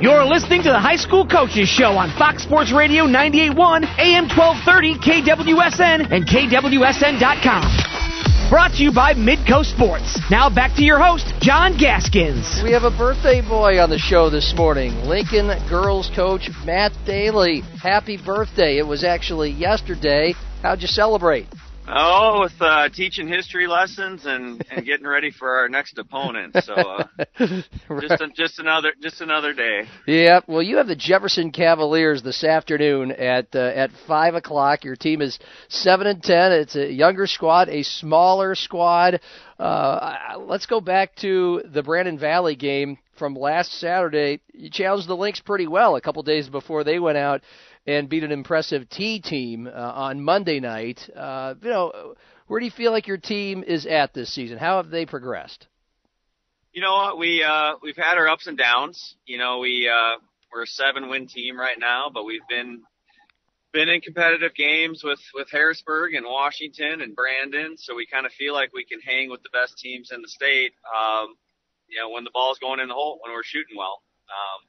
You're listening to the High School Coaches Show on Fox Sports Radio 98.1, AM 1230, KWSN, and KWSN.com. Brought to you by Midco Sports. Now back to your host, John Gaskins. We have a birthday boy on the show this morning. Lincoln girls coach Matt Daly. Happy birthday. It was actually yesterday. How'd you celebrate? Oh, with uh, teaching history lessons and, and getting ready for our next opponent. So uh, just a, just another just another day. Yeah. Well, you have the Jefferson Cavaliers this afternoon at uh, at five o'clock. Your team is seven and ten. It's a younger squad, a smaller squad. Uh, let's go back to the Brandon Valley game from last Saturday. You challenged the Lynx pretty well a couple days before they went out and beat an impressive Tea team uh, on Monday night. Uh, you know, where do you feel like your team is at this season? How have they progressed? You know what? We uh, we've had our ups and downs. You know, we uh, we're a seven win team right now, but we've been been in competitive games with with Harrisburg and Washington and Brandon, so we kind of feel like we can hang with the best teams in the state. Um, you know, when the ball's going in the hole, when we're shooting well. Um,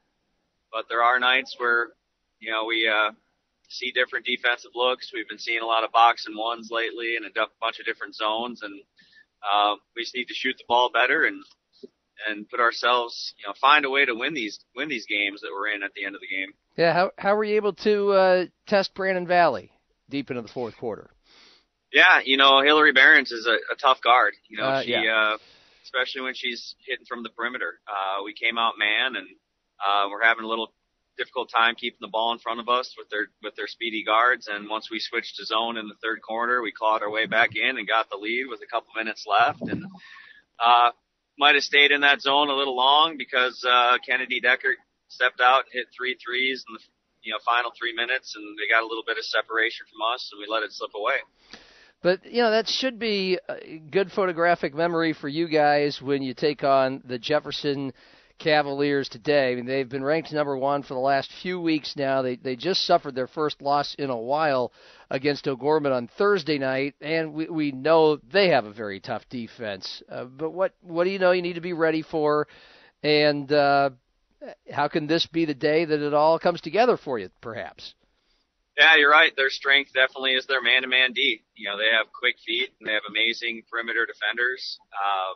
but there are nights where you know, we uh, see different defensive looks. We've been seeing a lot of box and ones lately and a bunch of different zones, and uh, we just need to shoot the ball better and and put ourselves, you know, find a way to win these win these games that we're in at the end of the game. Yeah, how how were you able to uh, test Brandon Valley deep into the fourth quarter? Yeah, you know, Hillary Barons is a, a tough guard. You know, Uh, she yeah. uh, especially when she's hitting from the perimeter. Uh, we came out man, and uh, we're having a little difficult time keeping the ball in front of us with their with their speedy guards. And once we switched to zone in the third quarter, we clawed our way back in and got the lead with a couple minutes left. And uh, might have stayed in that zone a little long because uh, Kennedy Decker stepped out and hit three threes in the you know final three minutes, and they got a little bit of separation from us, and we let it slip away. But you know that should be good photographic memory for you guys when you take on the Jefferson Cavaliers today. I mean, they've been ranked number one for the last few weeks now. They they just suffered their first loss in a while against O'Gorman on Thursday night, and we we know they have a very tough defense. Uh, but what what do you know you need to be ready for, and uh, how can this be the day that it all comes together for you? Perhaps. Yeah, you're right. Their strength definitely is their man-to-man D. You know, they have quick feet and they have amazing perimeter defenders. Um,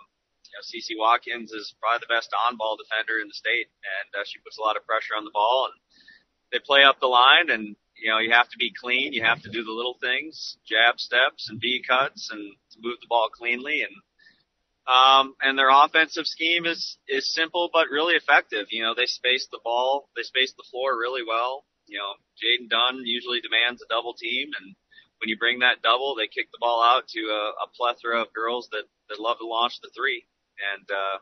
know, CC Watkins is probably the best on-ball defender in the state, and uh, she puts a lot of pressure on the ball. And they play up the line, and you know, you have to be clean. You have to do the little things, jab steps and B cuts, and move the ball cleanly. And um, and their offensive scheme is is simple but really effective. You know, they space the ball, they space the floor really well. You know, Jaden Dunn usually demands a double team, and when you bring that double, they kick the ball out to a, a plethora of girls that that love to launch the three, and uh,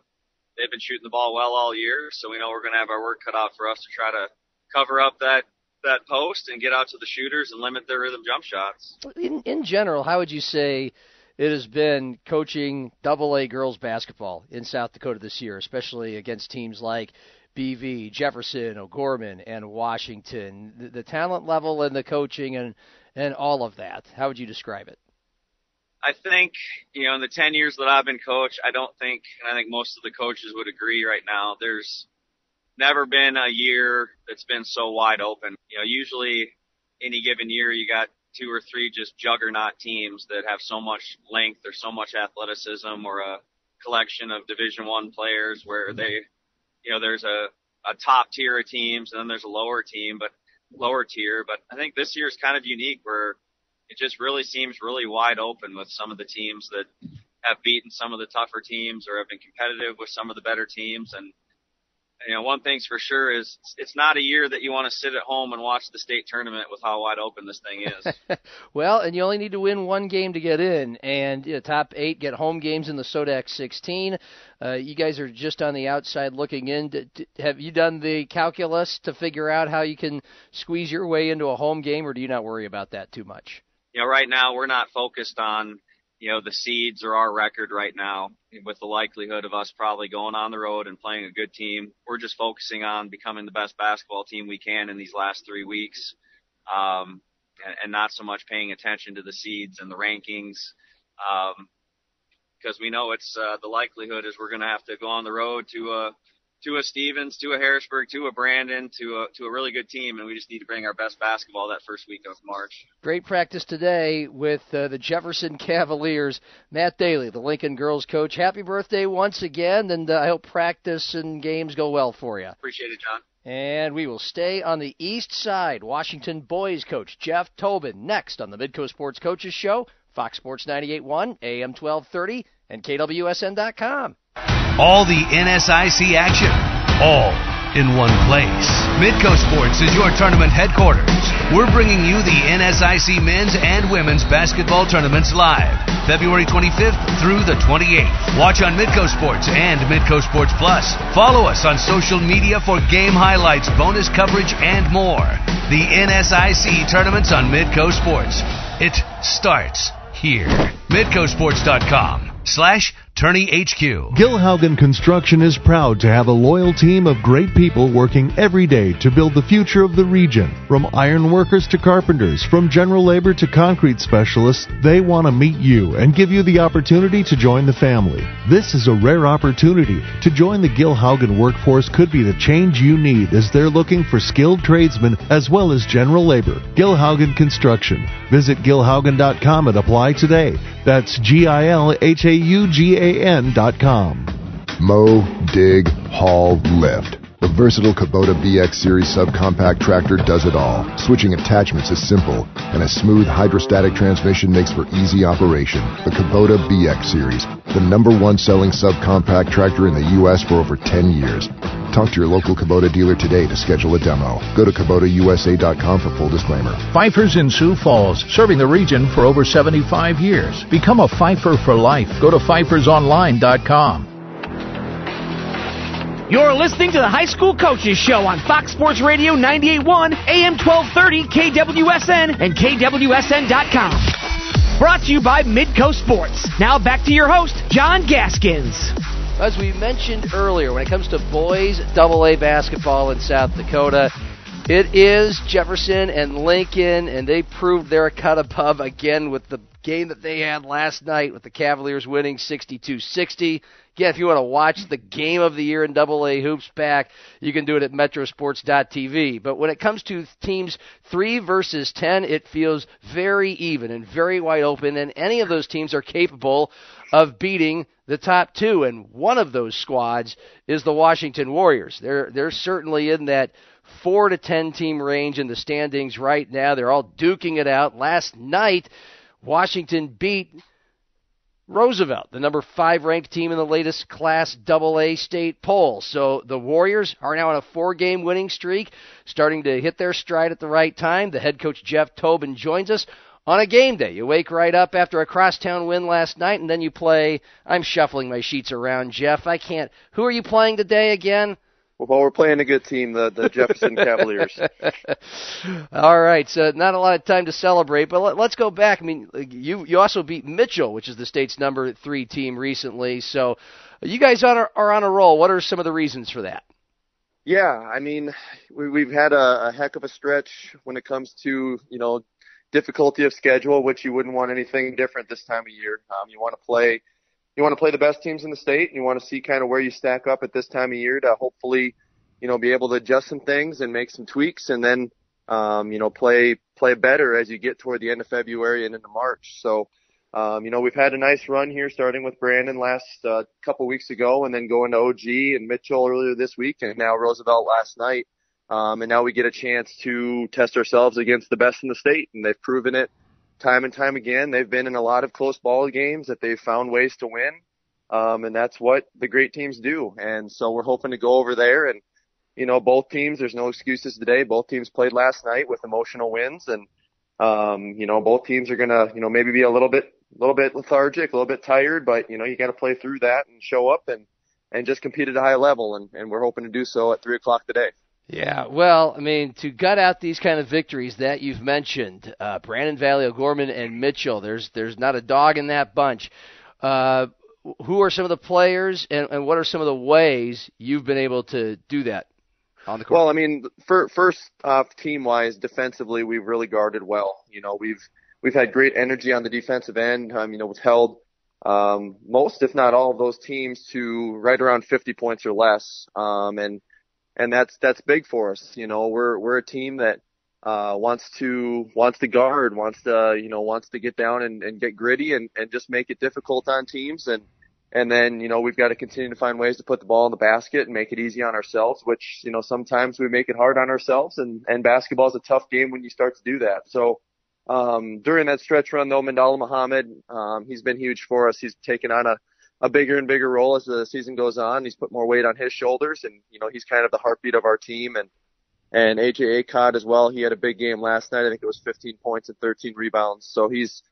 they've been shooting the ball well all year. So we know we're going to have our work cut out for us to try to cover up that that post and get out to the shooters and limit their rhythm jump shots. In in general, how would you say it has been coaching Double A girls basketball in South Dakota this year, especially against teams like BV, Jefferson, O'Gorman, and Washington? The, the talent level and the coaching and and all of that. How would you describe it? I think, you know, in the 10 years that I've been coach, I don't think, and I think most of the coaches would agree right now, there's never been a year that's been so wide open. You know, usually any given year you got two or three just juggernaut teams that have so much length or so much athleticism or a collection of division one players where they you know, there's a, a top tier of teams and then there's a lower team, but lower tier. But I think this year is kind of unique where it just really seems really wide open with some of the teams that have beaten some of the tougher teams or have been competitive with some of the better teams. And, you know, one thing's for sure is it's not a year that you want to sit at home and watch the state tournament with how wide open this thing is. well, and you only need to win one game to get in, and you know, top eight get home games in the Sodax 16. Uh, you guys are just on the outside looking in. Have you done the calculus to figure out how you can squeeze your way into a home game, or do you not worry about that too much? You know, right now we're not focused on you know, the seeds or our record right now with the likelihood of us probably going on the road and playing a good team. We're just focusing on becoming the best basketball team we can in these last three weeks. Um, and, and not so much paying attention to the seeds and the rankings. Um, because we know it's, uh, the likelihood is we're going to have to go on the road to, a to a Stevens, to a Harrisburg, to a Brandon, to a to a really good team, and we just need to bring our best basketball that first week of March. Great practice today with uh, the Jefferson Cavaliers. Matt Daly, the Lincoln girls coach. Happy birthday once again, and uh, I hope practice and games go well for you. Appreciate it, John. And we will stay on the east side. Washington boys coach Jeff Tobin next on the Midco Sports Coaches Show, Fox Sports 98.1, AM 1230, and KWSN.com. All the NSIC action, all in one place. Midco Sports is your tournament headquarters. We're bringing you the NSIC men's and women's basketball tournaments live, February 25th through the 28th. Watch on Midco Sports and Midco Sports Plus. Follow us on social media for game highlights, bonus coverage, and more. The NSIC tournaments on Midco Sports. It starts here. MidcoSports.com slash Tourney HQ. Gilhaugan Construction is proud to have a loyal team of great people working every day to build the future of the region. From iron workers to carpenters, from general labor to concrete specialists, they want to meet you and give you the opportunity to join the family. This is a rare opportunity. To join the Gilhaugan workforce could be the change you need as they're looking for skilled tradesmen as well as general labor. Gilhaugan Construction. Visit gilhaugan.com and apply today. That's G I L H A U G A N.com. Mow, dig, haul, lift. The versatile Kubota BX Series subcompact tractor does it all. Switching attachments is simple, and a smooth hydrostatic transmission makes for easy operation. The Kubota BX Series, the number one selling subcompact tractor in the U.S. for over 10 years. Talk to your local Kubota dealer today to schedule a demo. Go to KubotaUSA.com for full disclaimer. Pfeiffer's in Sioux Falls, serving the region for over 75 years. Become a Pfeiffer for life. Go to PfeiffersOnline.com. You're listening to the High School Coaches Show on Fox Sports Radio 98.1, AM 1230, KWSN, and KWSN.com. Brought to you by Midco Sports. Now back to your host, John Gaskins. As we mentioned earlier, when it comes to boys double A basketball in South Dakota, it is Jefferson and Lincoln, and they proved they're a cut above again with the game that they had last night with the Cavaliers winning 62 60. Again, if you want to watch the game of the year in Double A hoops back, you can do it at Metrosports.tv. But when it comes to teams three versus ten, it feels very even and very wide open, and any of those teams are capable of beating the top two. And one of those squads is the Washington Warriors. They're they're certainly in that four to ten team range in the standings right now. They're all duking it out. Last night, Washington beat Roosevelt, the number five ranked team in the latest Class AA state poll. So the Warriors are now on a four game winning streak, starting to hit their stride at the right time. The head coach Jeff Tobin joins us on a game day. You wake right up after a crosstown win last night, and then you play. I'm shuffling my sheets around, Jeff. I can't. Who are you playing today again? Well, we're playing a good team, the, the Jefferson Cavaliers. All right, so not a lot of time to celebrate, but let, us go back. I mean, you you also beat Mitchell, which is the state's number three team recently. So you guys are, are on a roll. What are some of the reasons for that? Yeah, I mean, we, we've had a, a heck of a stretch when it comes to you know difficulty of schedule, which you wouldn't want anything different this time of year. Um, you want to play you want to play the best teams in the state and you want to see kind of where you stack up at this time of year to hopefully, you know, be able to adjust some things and make some tweaks and then, um, you know, play, play better as you get toward the end of February and into March. So, um, you know, we've had a nice run here, starting with Brandon last uh, couple weeks ago, and then going to OG and Mitchell earlier this week, and now Roosevelt last night. Um, and now we get a chance to test ourselves against the best in the state, and they've proven it time and time again. They've been in a lot of close ball games that they've found ways to win, um, and that's what the great teams do. And so we're hoping to go over there and, you know, both teams. There's no excuses today. Both teams played last night with emotional wins, and um, you know, both teams are gonna, you know, maybe be a little bit a little bit lethargic, a little bit tired, but you know you got to play through that and show up and and just compete at a high level, and, and we're hoping to do so at three o'clock today. Yeah, well, I mean, to gut out these kind of victories that you've mentioned, uh, Brandon Valley, O'Gorman, and Mitchell, there's there's not a dog in that bunch. Uh, who are some of the players, and, and what are some of the ways you've been able to do that on the court? Well, I mean, for, first off, team wise, defensively, we've really guarded well. You know, we've we've had great energy on the defensive end. Um, you know, we've held um, most, if not all, of those teams to right around 50 points or less. Um, and and that's that's big for us. You know, we're we're a team that uh, wants to wants to guard, wants to you know wants to get down and, and get gritty and, and just make it difficult on teams. And and then you know we've got to continue to find ways to put the ball in the basket and make it easy on ourselves. Which you know sometimes we make it hard on ourselves. And and basketball is a tough game when you start to do that. So um, during that stretch run, though, Mandala Muhammad, um, he's been huge for us. He's taken on a, a bigger and bigger role as the season goes on. He's put more weight on his shoulders, and you know he's kind of the heartbeat of our team. And and AJ Acod as well. He had a big game last night. I think it was 15 points and 13 rebounds. So he's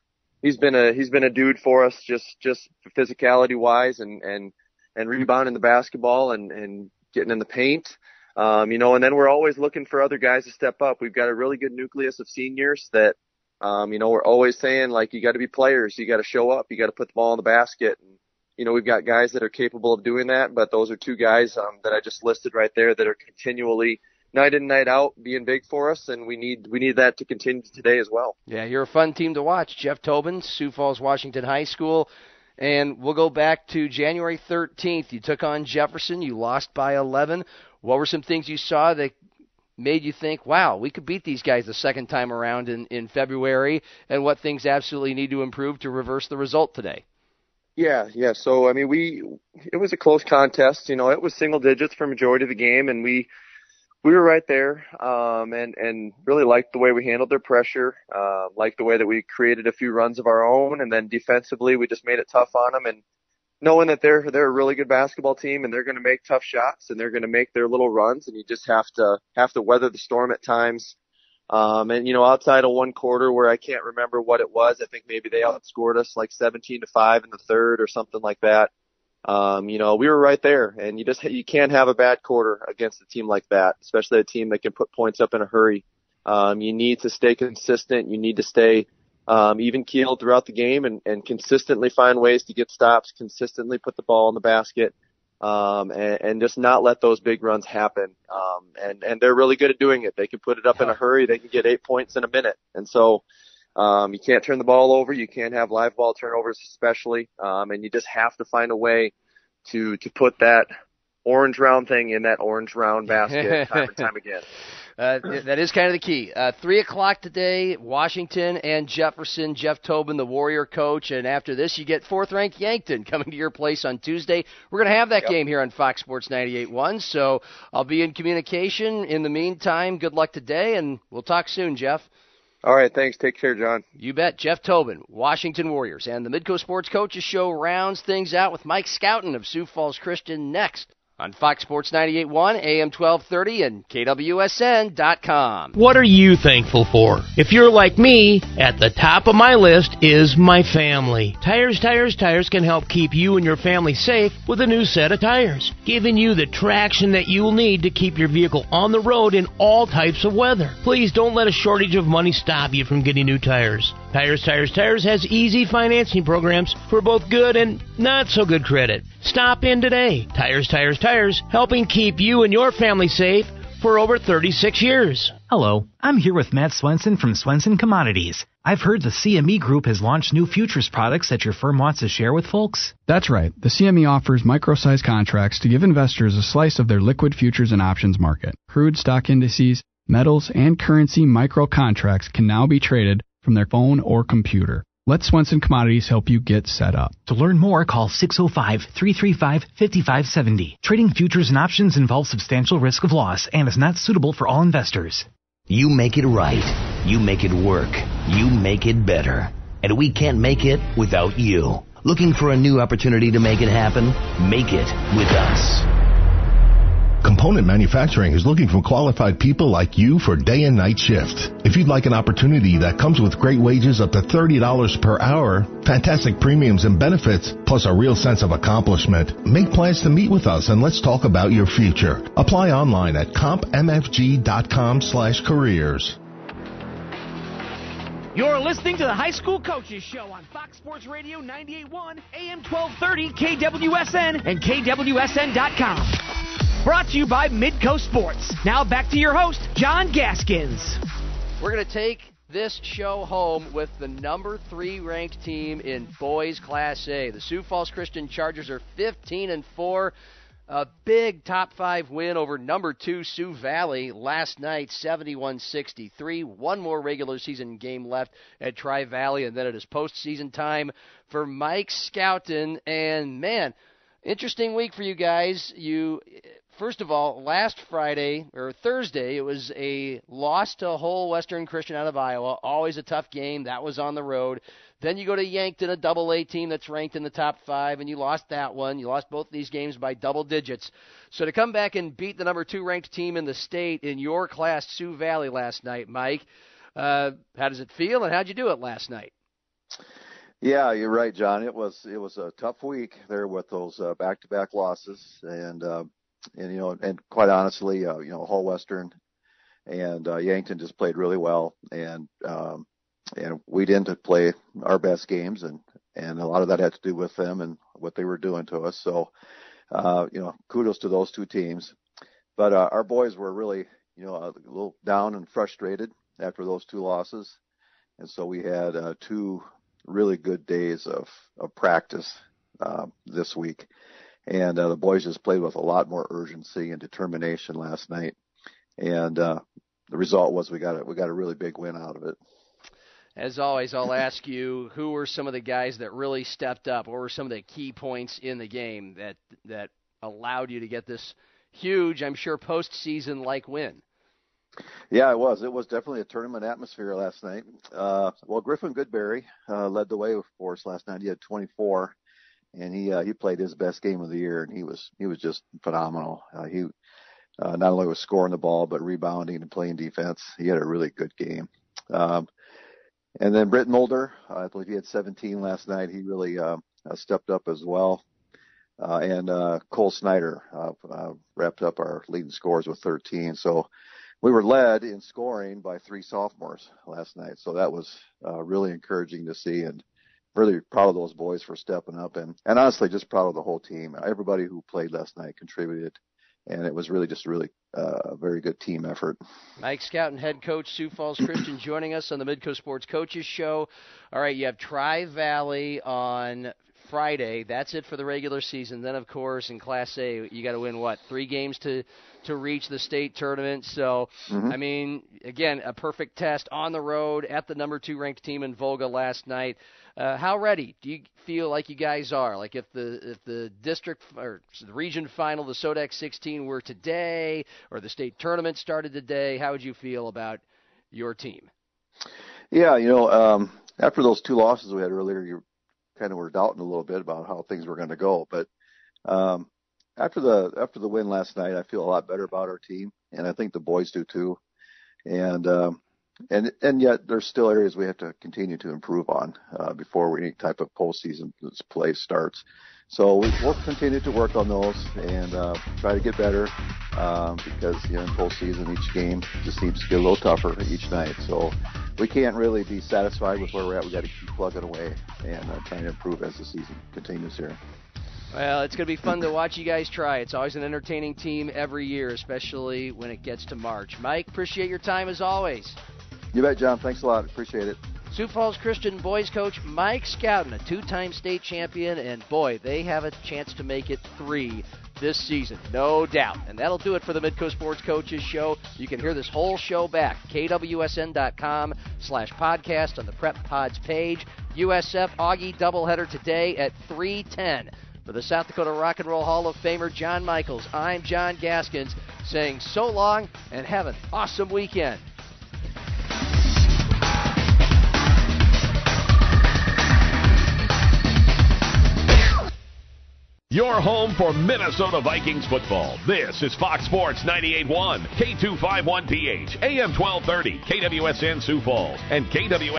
he's been a he's been a dude for us, just just physicality wise, and and and rebounding the basketball and and getting in the paint. Um, you know, and then we're always looking for other guys to step up. We've got a really good nucleus of seniors that um, you know, we're always saying like you got to be players, you got to show up, you got to put the ball in the basket. And, you know, we've got guys that are capable of doing that, but those are two guys um, that I just listed right there that are continually night in night out being big for us, and we need we need that to continue today as well. Yeah, you're a fun team to watch, Jeff Tobin, Sioux Falls, Washington High School. And we'll go back to January 13th. You took on Jefferson. You lost by 11. What were some things you saw that made you think, wow, we could beat these guys the second time around in, in February, and what things absolutely need to improve to reverse the result today? Yeah, yeah. So I mean, we it was a close contest. You know, it was single digits for majority of the game, and we we were right there, um, and and really liked the way we handled their pressure. Uh, liked the way that we created a few runs of our own, and then defensively we just made it tough on them and knowing that they're they're a really good basketball team and they're going to make tough shots and they're going to make their little runs and you just have to have to weather the storm at times. Um, and you know, outside of one quarter where I can't remember what it was, I think maybe they outscored us like 17 to five in the third or something like that. Um, you know, we were right there and you just, you can't have a bad quarter against a team like that, especially a team that can put points up in a hurry. Um, you need to stay consistent. You need to stay, um, even keeled throughout the game and, and consistently find ways to get stops, consistently put the ball in the basket, um, and, and just not let those big runs happen. Um, and, and they're really good at doing it. They can put it up in a hurry. They can get eight points in a minute. And so, um, you can't turn the ball over. You can't have live ball turnovers, especially. Um, and you just have to find a way to, to put that orange round thing in that orange round basket time and time again. Uh, that is kind of the key. Uh, Three o'clock today, Washington and Jefferson. Jeff Tobin, the Warrior coach, and after this, you get fourth-ranked Yankton coming to your place on Tuesday. We're going to have that yep. game here on Fox Sports 98.1, so I'll be in communication. In the meantime, good luck today, and we'll talk soon, Jeff. All right, thanks. Take care, John. You bet. Jeff Tobin, Washington Warriors, and the Midco Sports Coaches Show rounds things out with Mike Schouten of Sioux Falls Christian next on Fox Sports 98.1, AM 1230, and KWSN.com. What are you thankful for? If you're like me, at the top of my list is my family. Tires, Tires, Tires can help keep you and your family safe with a new set of tires, giving you the traction that you'll need to keep your vehicle on the road in all types of weather. Please don't let a shortage of money stop you from getting new tires. Tires, Tires, Tires has easy financing programs for both good and not so good credit. Stop in today. Tires, Tires, Tires, helping keep you and your family safe for over 36 years. Hello, I'm here with Matt Swenson from Swenson Commodities. I've heard the CME Group has launched new futures products that your firm wants to share with folks. That's right. The CME offers micro-sized contracts to give investors a slice of their liquid futures and options market. Crude stock indices, metals, and currency micro contracts can now be traded from their phone or computer. Let Swenson Commodities help you get set up. To learn more, call 605 335 5570. Trading futures and options involves substantial risk of loss and is not suitable for all investors. You make it right. You make it work. You make it better. And we can't make it without you. Looking for a new opportunity to make it happen? Make it with us. Component Manufacturing is looking for qualified people like you for day and night shifts. If you'd like an opportunity that comes with great wages up to $30 per hour, fantastic premiums and benefits, plus a real sense of accomplishment, make plans to meet with us and let's talk about your future. Apply online at compmfg.com slash careers. You're listening to the High School Coaches Show on Fox Sports Radio 98.1, AM 1230, KWSN, and KWSN.com. Brought to you by Midco Sports. Now back to your host, John Gaskins. We're going to take this show home with the number three ranked team in boys Class A. The Sioux Falls Christian Chargers are 15 and 4. A big top five win over number two Sioux Valley last night, 71 63. One more regular season game left at Tri Valley, and then it is postseason time for Mike Schouten. And man, interesting week for you guys. You first of all, last Friday or Thursday, it was a loss to a Hull Western Christian out of Iowa. Always a tough game. That was on the road. Then you go to Yankton, a double A team that's ranked in the top five, and you lost that one. You lost both these games by double digits. So to come back and beat the number two ranked team in the state in your class, Sioux Valley, last night, Mike, uh, how does it feel, and how'd you do it last night? Yeah, you're right, John. It was it was a tough week there with those uh, back-to-back losses, and uh, and you know, and quite honestly, uh, you know, Hull Western and uh, Yankton just played really well, and um, and we didn't play our best games, and and a lot of that had to do with them and what they were doing to us. So, uh, you know, kudos to those two teams. But uh, our boys were really, you know, a little down and frustrated after those two losses, and so we had uh, two really good days of of practice uh, this week, and uh, the boys just played with a lot more urgency and determination last night, and uh, the result was we got a we got a really big win out of it. As always, I'll ask you who were some of the guys that really stepped up. What were some of the key points in the game that that allowed you to get this huge, I'm sure, postseason like win? Yeah, it was. It was definitely a tournament atmosphere last night. Uh, well, Griffin Goodberry uh, led the way for us last night. He had 24, and he uh, he played his best game of the year, and he was he was just phenomenal. Uh, he uh, not only was scoring the ball, but rebounding and playing defense. He had a really good game. Um, and then Britt Mulder, I believe he had 17 last night. He really uh, uh, stepped up as well. Uh, and uh, Cole Snyder uh, uh, wrapped up our leading scores with 13. So we were led in scoring by three sophomores last night. So that was uh, really encouraging to see and really proud of those boys for stepping up and, and honestly just proud of the whole team. Everybody who played last night contributed and it was really just really uh, very good team effort. Mike Schouten head coach Sioux Falls Christian joining us on the Midco Sports Coaches Show. All right, you have Tri Valley on Friday. That's it for the regular season. Then, of course, in Class A, you got to win what three games to to reach the state tournament. So, mm-hmm. I mean, again, a perfect test on the road at the number two ranked team in Volga last night. Uh, how ready do you feel like you guys are? Like if the if the district or the region final, the Sodex 16 were today, or the state tournament started today, how would you feel about your team? Yeah, you know, um, after those two losses we had earlier, you kind of were doubting a little bit about how things were going to go, but um, after the after the win last night, I feel a lot better about our team, and I think the boys do too. And um, and and yet there's still areas we have to continue to improve on uh, before any type of postseason play starts. So we will continue to work on those and uh, try to get better um, because you know in postseason each game just seems to get a little tougher each night. So we can't really be satisfied with where we're at. We got to keep plugging away and uh, trying to improve as the season continues here. Well, it's going to be fun to watch you guys try. It's always an entertaining team every year, especially when it gets to March. Mike, appreciate your time as always. You bet, John. Thanks a lot. Appreciate it. Sioux Falls Christian boys coach Mike Schouten, a two time state champion, and boy, they have a chance to make it three this season, no doubt. And that'll do it for the Midco Sports Coaches Show. You can hear this whole show back, kwsn.com slash podcast on the Prep Pods page. USF Augie doubleheader today at 310. For the South Dakota Rock and Roll Hall of Famer John Michaels, I'm John Gaskins saying so long and have an awesome weekend. Your home for Minnesota Vikings football. This is Fox Sports 98.1, K251PH, AM 1230, KWSN Sioux Falls, and KWS.